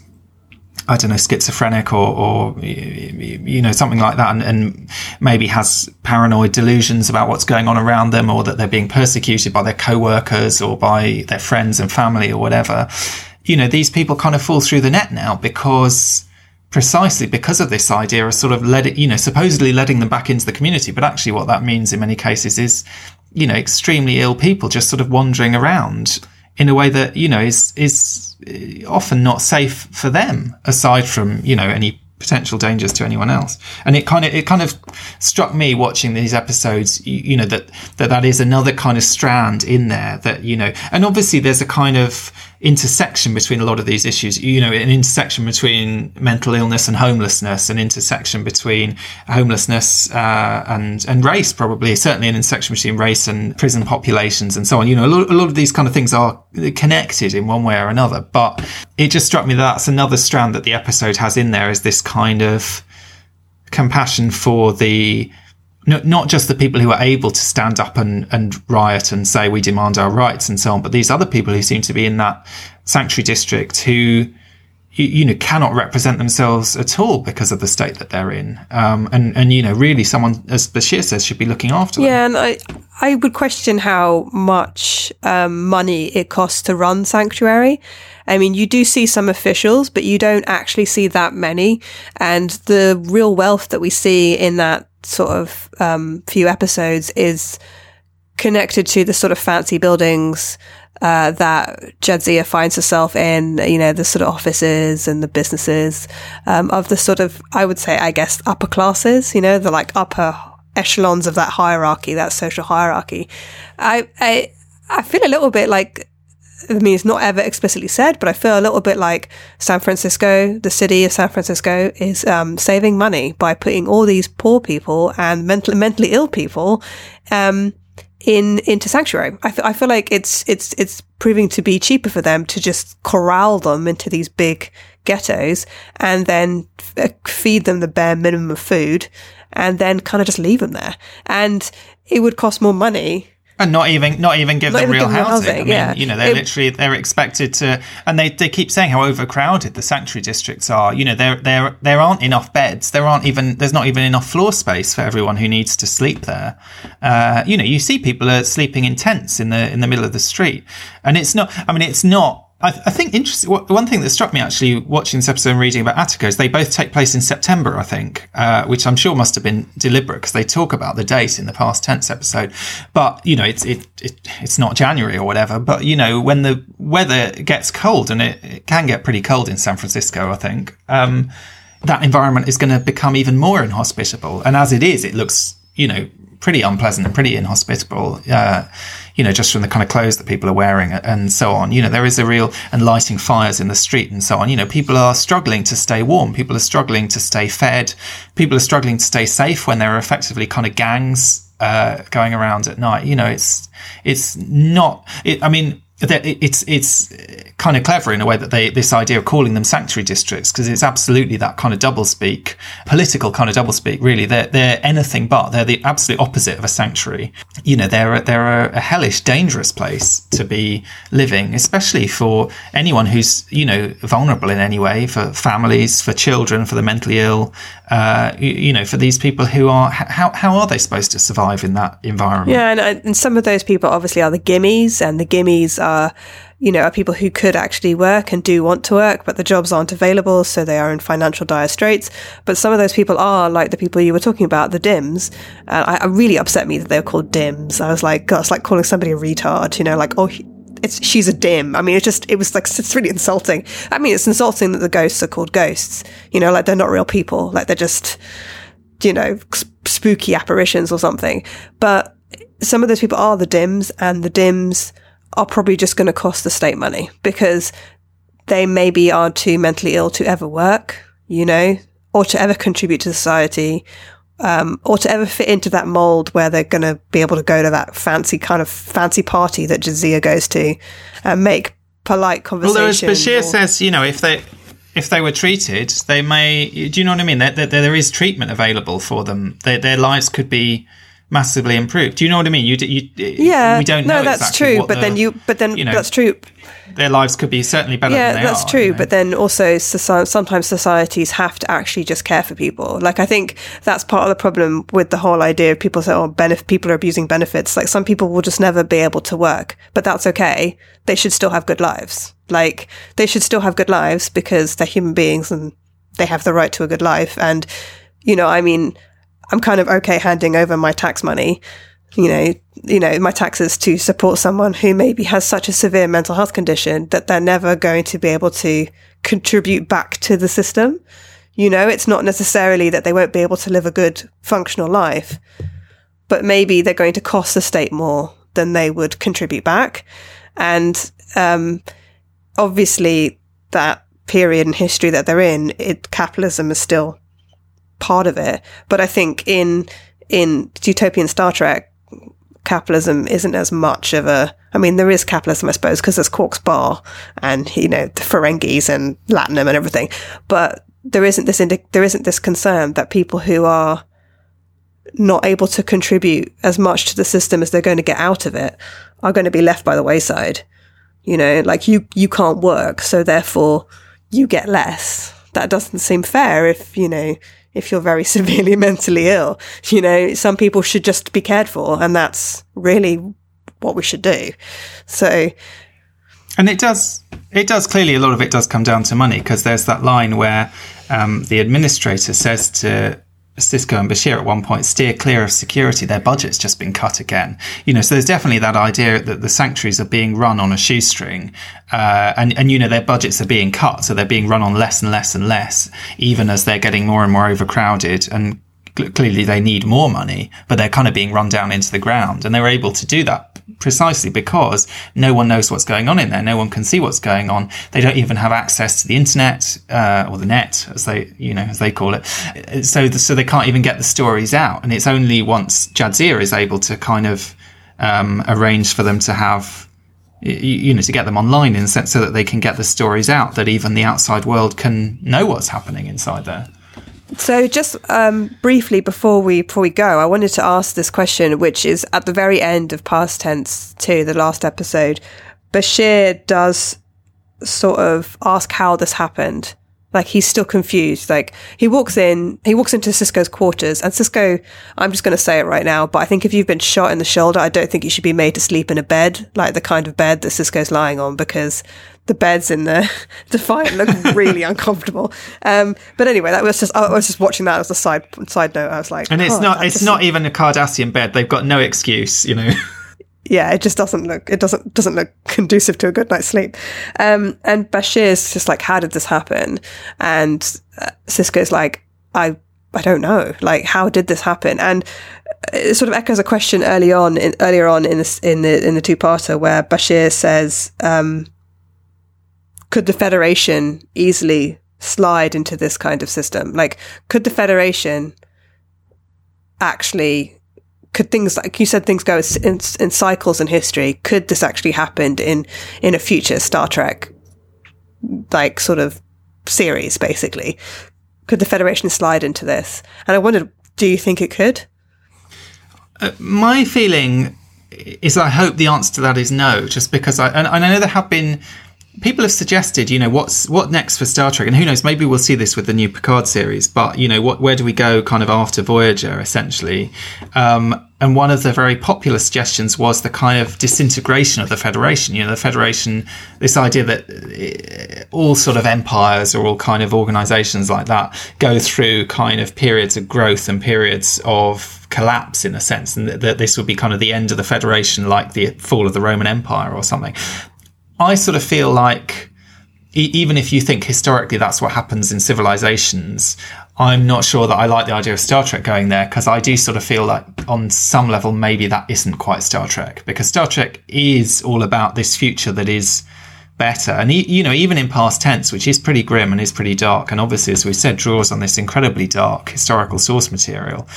I don't know, schizophrenic or, or you know, something like that, and, and, maybe has paranoid delusions about what's going on around them, or that they're being persecuted by their co-workers or by their friends and family or whatever. You know, these people kind of fall through the net now because precisely because of this idea of sort of let it, you know, supposedly letting them back into the community. But actually what that means in many cases is, you know, extremely ill people just sort of wandering around in a way that, you know, is, is eh, often not safe for them aside from, you know, any potential dangers to anyone else. And it kind of, it kind of struck me watching these episodes, you, you know, that, that that is another kind of strand in there that, you know, and obviously there's a kind of intersection between a lot of these issues, you know, an intersection between mental illness and homelessness, an intersection between homelessness, uh, and, and race, probably, certainly an intersection between race and prison populations and so on. You know, a lot, a lot of these kind of things are connected in one way or another, but it just struck me that that's another strand that the episode has in there is this kind of compassion for the, no, not just the people who are able to stand up and, and riot and say we demand our rights and so on, but these other people who seem to be in that sanctuary district who, you, know, cannot represent themselves at all because of the state that they're in. Um, and, and, you know, really someone, as Bashir says, should be looking after them. Yeah, and I, I would question how much um, money it costs to run Sanctuary. I mean, you do see some officials, but you don't actually see that many. And the real wealth that we see in that sort of um, few episodes is connected to the sort of fancy buildings uh, that Jadzia finds herself in, you know, the sort of offices and the businesses um, of the sort of, I would say, I guess, upper classes, you know, the like upper echelons of that hierarchy, that social hierarchy. I, I, I feel a little bit like I mean, it's not ever explicitly said, but I feel a little bit like San Francisco, the city of San Francisco, is um, saving money by putting all these poor people and mentally mentally ill people um, in into sanctuary. I, f- I feel like it's it's it's proving to be cheaper for them to just corral them into these big ghettos and then f- feed them the bare minimum of food and then kind of just leave them there. And it would cost more money and not even not even give Not them even real housing. housing, I mean, yeah. you know, they're It- literally they're expected to, and they, they keep saying how overcrowded the sanctuary districts are. You know, there there there aren't enough beds. There aren't even there's not even enough floor space for everyone who needs to sleep there. Uh, you know, you see people are sleeping in tents in the in the middle of the street, and it's not. I mean, it's not. I, I think interesting. One thing that struck me actually watching this episode and reading about Attica is they both take place in September, I think, uh, which I'm sure must have been deliberate because they talk about the date in the past tense episode. But you know, it's it, it it's not January or whatever. But you know, when the weather gets cold and it, it can get pretty cold in San Francisco, I think um, that environment is going to become even more inhospitable. And as it is, it looks you know pretty unpleasant and pretty inhospitable. Uh, you know, just from the kind of clothes that people are wearing and so on. You know, there is a real and lighting fires in the street and so on. You know, people are struggling to stay warm. People are struggling to stay fed. People are struggling to stay safe when there are effectively kind of gangs uh, going around at night. You know, it's it's not. It, I mean. It's it's kind of clever in a way that they this idea of calling them sanctuary districts because it's absolutely that kind of doublespeak, political kind of doublespeak. Really, they're they're anything but. They're the absolute opposite of a sanctuary. You know, they're a, they're a hellish, dangerous place to be living, especially for anyone who's you know vulnerable in any way, for families, for children, for the mentally ill. Uh, you, you know, for these people who are how how are they supposed to survive in that environment? Yeah, and, uh, and some of those people obviously are the gimmes, and the gimmes are, you know, are people who could actually work and do want to work, but the jobs aren't available, so they are in financial dire straits. But some of those people are like the people you were talking about, the dims. And I, it really upset me that they were called dims. I was like, God, it's like calling somebody a retard, you know, like, oh, it's she's a dim. I mean, it just it was like it's really insulting. I mean, it's insulting that the ghosts are called ghosts. You know, like they're not real people. Like they're just you know, spooky apparitions or something. But some of those people are the dims, and the dims are probably just going to cost the state money because they maybe are too mentally ill to ever work, you know, or to ever contribute to society, um, or to ever fit into that mold where they're going to be able to go to that fancy kind of fancy party that Jadzia goes to and make polite Well, there is, conversation. Bashir or- says, you know, if they if they were treated, they may. Do you know what I mean? There, there, there is treatment available for them. Their, their lives could be massively improved. Do you know what I mean? You, you yeah, we don't no, know. that's exactly true. what But the- then you, but then you know, that's true. Their lives could be certainly better. yeah, that's are, true. you know? But then also, soci- sometimes societies have to actually just care for people. Like I think that's part of the problem with the whole idea of people say, "Oh, benef- people are abusing benefits." Like some people will just never be able to work, but that's okay. They should still have good lives. Like they should still have good lives because they're human beings and they have the right to a good life. And you know, I mean, I'm kind of okay handing over my tax money you know, you know, my taxes to support someone who maybe has such a severe mental health condition that they're never going to be able to contribute back to the system. You know, it's not necessarily that they won't be able to live a good functional life, but maybe they're going to cost the state more than they would contribute back. And, um, obviously that period in history that they're in, it, capitalism is still part of it. But I think in, in utopian Star Trek, capitalism isn't as much of a. I mean, there is capitalism, I suppose, because there's Quark's Bar and you know the Ferengis and Latinum and everything, but there isn't this indi- there isn't this concern that people who are not able to contribute as much to the system as they're going to get out of it are going to be left by the wayside. You know, like you you can't work, so therefore you get less. That doesn't seem fair if you know if you're very severely mentally ill. You know, some people should just be cared for, and that's really what we should do. So, And it does, it does clearly a lot of it does come down to money because there's that line where um, the administrator says to Sisko and Bashir at one point, steer clear of security. Their budget's just been cut again. You know, so there's definitely that idea that the sanctuaries are being run on a shoestring. Uh, and, and, you know, their budgets are being cut. So they're being run on less and less and less, even as they're getting more and more overcrowded. And cl- clearly they need more money, but they're kind of being run down into the ground. And they're able to do that precisely because no one knows what's going on in there. No one can see what's going on. They don't even have access to the internet uh, or the net, as they you know as they call it. So the, so they can't even get the stories out. And it's only once Jadzia is able to kind of um, arrange for them to have you know to get them online in the sense so that they can get the stories out that even the outside world can know what's happening inside there. So, just um, briefly before we before we go, I wanted to ask this question, which is at the very end of past tense two, the last episode. Bashir does sort of ask how this happened. Like he's still confused. Like he walks in, he walks into Sisko's quarters, and Sisko, I'm just going to say it right now, but I think if you've been shot in the shoulder, I don't think you should be made to sleep in a bed like the kind of bed that Sisko's lying on because the beds in the Defiant look really uncomfortable. Um, but anyway, that was just I was just watching that as a side side note. I was like, and it's oh, not it's just, not even a Cardassian bed. They've got no excuse, you know. yeah, it just doesn't look it doesn't doesn't look conducive to a good night's sleep. Um, and Bashir's just like, how did this happen? And uh, Sisko's like, I I don't know. Like, how did this happen? And it sort of echoes a question early on in, earlier on in the in the in the two parter where Bashir says. Um, could the Federation easily slide into this kind of system? Like, could the Federation actually, could things, like you said, things go in, in cycles in history? Could this actually happen in, in a future Star Trek, like, sort of series, basically? Could the Federation slide into this? And I wondered, do you think it could? Uh, my feeling is I hope the answer to that is no, just because I, and, and I know there have been people have suggested, you know, what's what next for Star Trek, and who knows, maybe we'll see this with the new Picard series. But you know, what where do we go, kind of after Voyager, essentially? Um, and one of the very popular suggestions was the kind of disintegration of the Federation. You know, the Federation, this idea that eh, all sort of empires or all kind of organizations like that go through kind of periods of growth and periods of collapse in a sense, and that this would be kind of the end of the Federation, like the fall of the Roman Empire or something. I sort of feel like even if you think historically that's what happens in civilizations, I'm not sure that I like the idea of Star Trek going there because I do sort of feel like on some level maybe that isn't quite Star Trek because Star Trek is all about this future that is better. And you know even in past tense which is pretty grim and is pretty dark and obviously as we said draws on this incredibly dark historical source material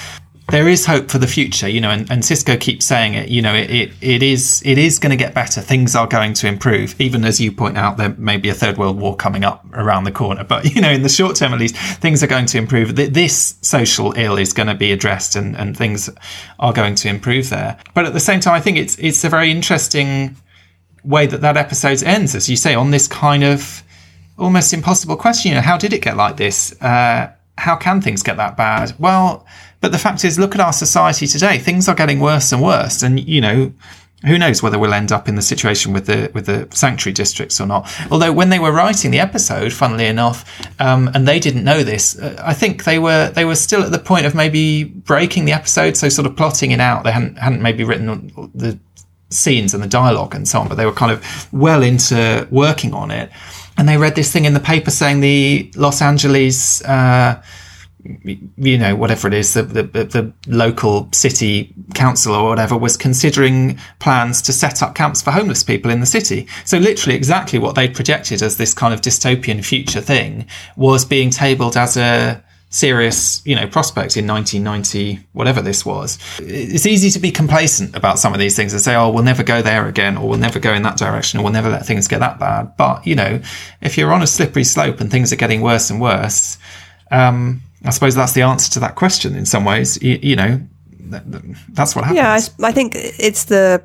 there is hope for the future, you know, and, and Sisko keeps saying it, you know, it, it, it is, it is going to get better. Things are going to improve. Even as you point out, there may be a third world war coming up around the corner, but, you know, in the short term, at least things are going to improve. This social ill is going to be addressed and, and things are going to improve there. But at the same time, I think it's, it's a very interesting way that that episode ends, as you say, on this kind of almost impossible question. You know, how did it get like this? Uh, how can things get that bad? Well, but the fact is, look at our society today. Things are getting worse and worse. And, you know, who knows whether we'll end up in the situation with the with the sanctuary districts or not. Although when they were writing the episode, funnily enough, um, and they didn't know this, uh, I think they were they were still at the point of maybe breaking the episode, so sort of plotting it out. They hadn't hadn't maybe written the scenes and the dialogue and so on, but they were kind of well into working on it. And they read this thing in the paper saying the Los Angeles. Uh, you know, whatever it is, the, the, the, local city council or whatever was considering plans to set up camps for homeless people in the city. So literally exactly what they projected as this kind of dystopian future thing was being tabled as a serious, you know, prospect in 1990, whatever this was. It's easy to be complacent about some of these things and say, oh, we'll never go there again, or we'll never go in that direction, or we'll never let things get that bad. But, you know, if you're on a slippery slope and things are getting worse and worse, um, I suppose that's the answer to that question in some ways. You, you know, that's what happens. Yeah, I, I, think it's the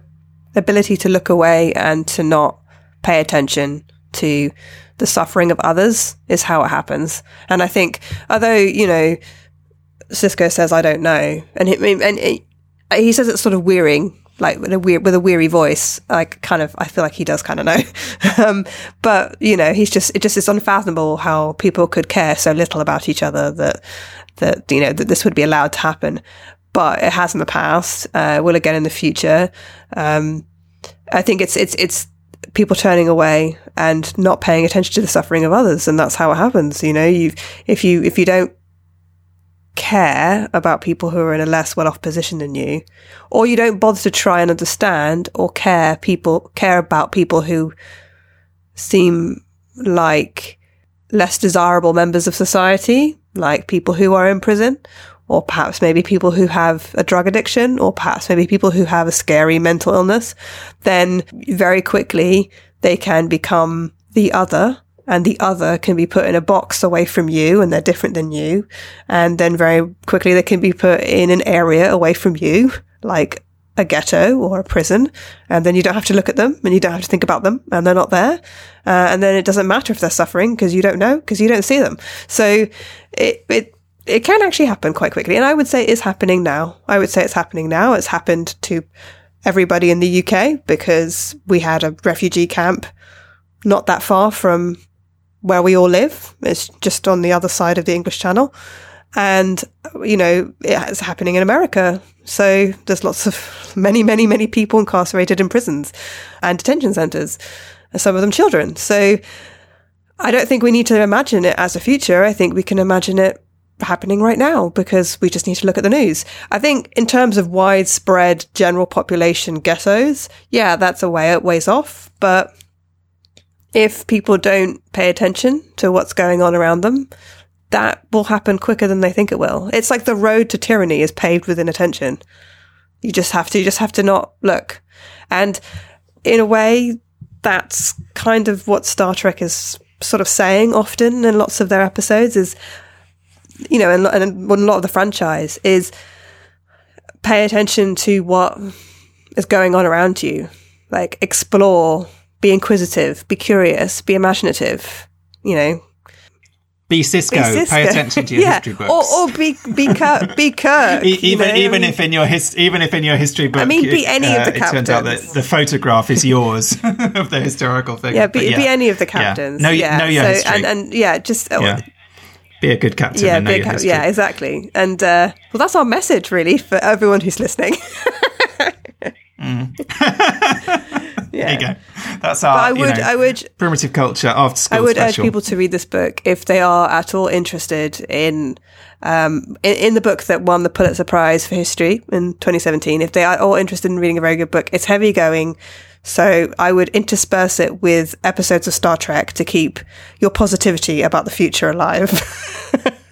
ability to look away and to not pay attention to the suffering of others is how it happens. And I think, although, you know, Sisko says, I don't know, and, he, and he, he says it's sort of wearying like with a weird, with a weary voice. Like kind of, I feel like he does kind of know. um, but you know, he's just, it just is unfathomable how people could care so little about each other that, that, you know, that this would be allowed to happen. But it has in the past, uh, will again in the future. Um, I think it's, it's, it's people turning away and not paying attention to the suffering of others. And that's how it happens. You know, you, if you, if you don't care about people who are in a less well off position than you, or you don't bother to try and understand or care people care about people who seem like less desirable members of society, like people who are in prison, or perhaps maybe people who have a drug addiction, or perhaps maybe people who have a scary mental illness, then very quickly they can become the other and the other can be put in a box away from you and they're different than you. And then very quickly they can be put in an area away from you, like a ghetto or a prison. And then you don't have to look at them and you don't have to think about them and they're not there. Uh, and then it doesn't matter if they're suffering because you don't know because you don't see them. So it, it, it can actually happen quite quickly. And I would say it's happening now. I would say it's happening now. It's happened to everybody in the UK because we had a refugee camp not that far from where we all live. It's just on the other side of the English Channel. And, you know, it's happening in America. So there's lots of many, many, many people incarcerated in prisons and detention centers, and some of them children. So I don't think we need to imagine it as a future. I think we can imagine it happening right now because we just need to look at the news. I think in terms of widespread general population ghettos, yeah, that's a way it ways off, but if people don't pay attention to what's going on around them, that will happen quicker than they think it will. It's like the road to tyranny is paved with inattention. You just have to, you just have to not look. And in a way, that's kind of what Star Trek is sort of saying often in lots of their episodes is, you know, and, and a lot of the franchise is pay attention to what is going on around you. Like explore be inquisitive, be curious, be imaginative, you know. Be Sisko. Be Sisko. Pay attention to your yeah. history books. Or, or be be Kirk. Be Kirk even know? even if in your his, even if in your history book, I mean, be any uh, of the captains. It turns out that the photograph is yours of the historical figure. Yeah, be, yeah. be any of the captains. Yeah. Know, yeah. know your so, history. And, and yeah, just oh, yeah. be a good captain. Yeah, be a cap- yeah, exactly. And uh, well, that's our message really for everyone who's listening. mm. Yeah. There you go. That's our. But I would, know, I would primitive culture after school. I would special. urge people to read this book if they are at all interested in, um, in, in the book that won the Pulitzer Prize for history in 2017. If they are all interested in reading a very good book, it's heavy going. So I would intersperse it with episodes of Star Trek to keep your positivity about the future alive.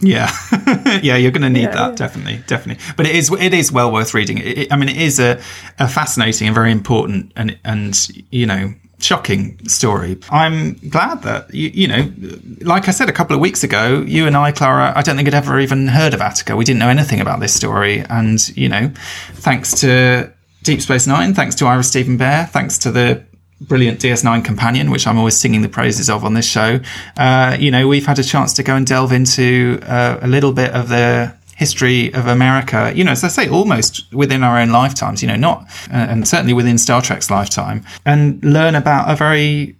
Yeah, yeah, you're going to need yeah, that yeah. definitely, definitely. But it is it is well worth reading. It, it, I mean, it is a, a fascinating and very important and and you know shocking story. I'm glad that you, you know, like I said a couple of weeks ago, you and I, Clara, I don't think had ever even heard of Attica. We didn't know anything about this story, and you know, thanks to Deep Space Nine, thanks to Ira Steven Behr, thanks to the brilliant DS9 companion, which I'm always singing the praises of on this show, uh, you know, we've had a chance to go and delve into uh, a little bit of the history of America, you know, as I say, almost within our own lifetimes, you know, not, uh, and certainly within Star Trek's lifetime, and learn about a very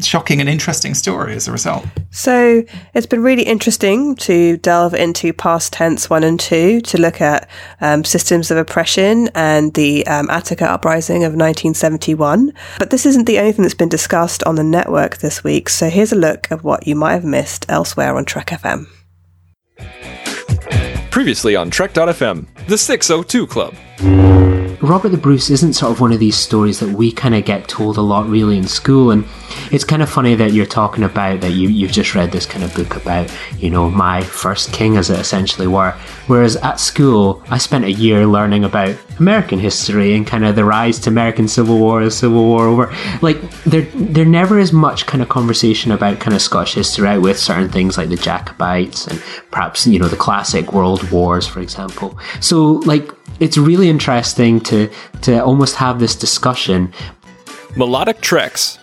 shocking and interesting story as a result. So it's been really interesting to delve into past tense one and two to look at um, systems of oppression and the um, Attica uprising of 1971. But this isn't the only thing that's been discussed on the network this week. So here's a look at what you might have missed elsewhere on Trek FM. Previously on Trek.fm, the 602 Club. Robert the Bruce isn't sort of one of these stories that we kind of get told a lot really in school and it's kind of funny that you're talking about that you, you've just read this kind of book about you know my first king as it essentially were. Whereas at school I spent a year learning about American history and kind of the rise to American Civil War as Civil War over. Like there there never is much kind of conversation about kind of Scottish history out with certain things like the Jacobites and perhaps you know the classic world wars for example. So like it's really interesting to to almost have this discussion. Melodic treks.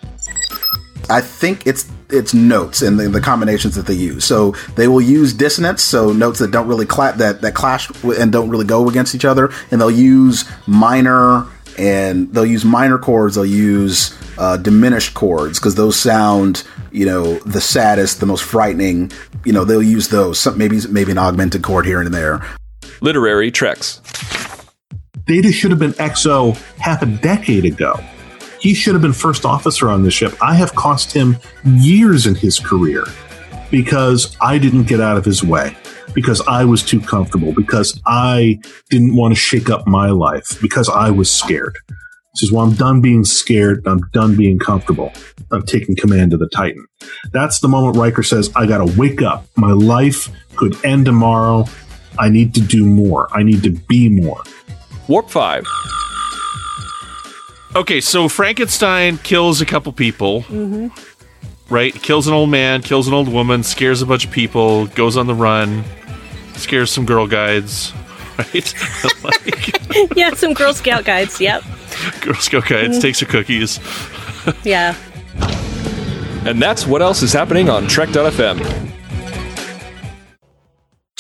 I think it's it's notes and the, the, combinations that they use. So they will use dissonance, so notes that don't really clap that that clash and don't really go against each other, and they'll use minor and they'll use minor chords. They'll use uh, diminished chords because those sound, you know, the saddest, the most frightening. You know, they'll use those. Some, maybe maybe an augmented chord here and there. Literary treks. Data should have been XO half a decade ago. He should have been first officer on the ship. I have cost him years in his career because I didn't get out of his way. because I was too comfortable, because I didn't want to shake up my life, because I was scared. He says, Well, I'm done being scared. I'm done being comfortable. I'm taking command of the Titan. That's the moment Riker says, I got to wake up. My life could end tomorrow. I need to do more. I need to be more. Warp 5. Okay, so Frankenstein kills a couple people. Mm-hmm. Right? Kills an old man, kills an old woman, scares a bunch of people, goes on the run, scares some girl guides. Right? like, yeah, some Girl Scout guides. Yep. Girl Scout guides, Mhm. takes her cookies. Yeah. And that's what else is happening on Trek.fm.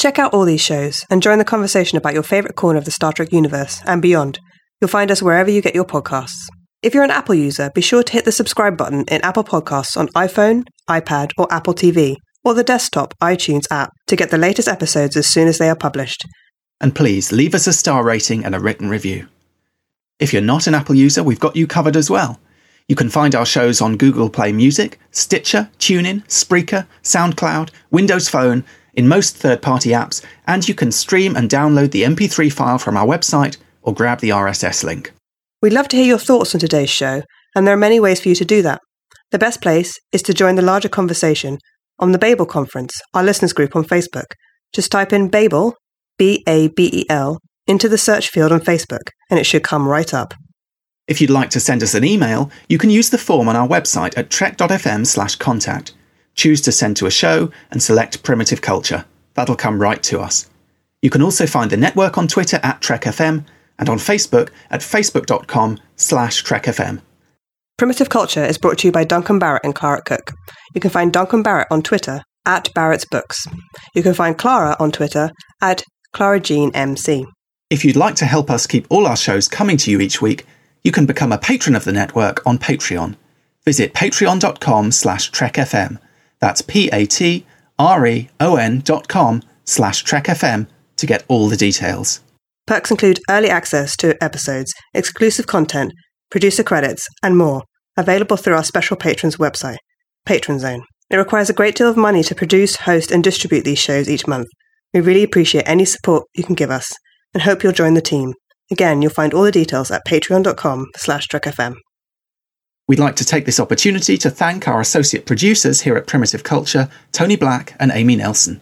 Check out all these shows and join the conversation about your favourite corner of the Star Trek universe and beyond. You'll find us wherever you get your podcasts. If you're an Apple user, be sure to hit the subscribe button in Apple Podcasts on iPhone, iPad, or Apple TV, or the desktop iTunes app to get the latest episodes as soon as they are published. And please leave us a star rating and a written review. If you're not an Apple user, we've got you covered as well. You can find our shows on Google Play Music, Stitcher, TuneIn, Spreaker, SoundCloud, Windows Phone, in most third party apps, and you can stream and download the MP3 file from our website or grab the RSS link. We'd love to hear your thoughts on today's show, and there are many ways for you to do that. The best place is to join the larger conversation on the Babel Conference, our listeners group on Facebook. Just type in Babel, B A B E L, into the search field on Facebook, and it should come right up. If you'd like to send us an email, you can use the form on our website at trek.fm slash contact. Choose to send to a show and select Primitive Culture. That'll come right to us. You can also find the network on Twitter at TrekFM and on Facebook at facebook.com slash TrekFM. Primitive Culture is brought to you by Duncan Barrett and Clara Cook. You can find Duncan Barrett on Twitter at Barrett's Books. You can find Clara on Twitter at Clara Jean MC. If you'd like to help us keep all our shows coming to you each week, you can become a patron of the network on Patreon. Visit patreon.com slash trekfm. That's P-A-T-R-E-O-N dot com slash trekfm to get all the details. Perks include early access to episodes, exclusive content, producer credits, and more, available through our special patrons website, Patron Zone. It requires a great deal of money to produce, host, and distribute these shows each month. We really appreciate any support you can give us and hope you'll join the team. Again, you'll find all the details at patreon.com slash trekfm. We'd like to take this opportunity to thank our associate producers here at Primitive Culture, Tony Black and Amy Nelson.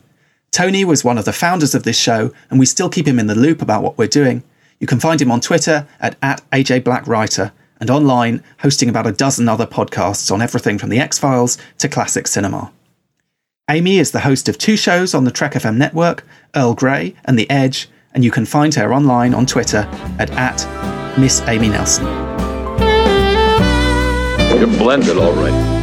Tony was one of the founders of this show, and we still keep him in the loop about what we're doing. You can find him on Twitter at, at AJBlackWriter and online hosting about a dozen other podcasts on everything from The X Files to classic cinema. Amy is the host of two shows on the Trek FM network, Earl Grey and The Edge, and you can find her online on Twitter at, at Miss Amy Nelson. You're blended, all right.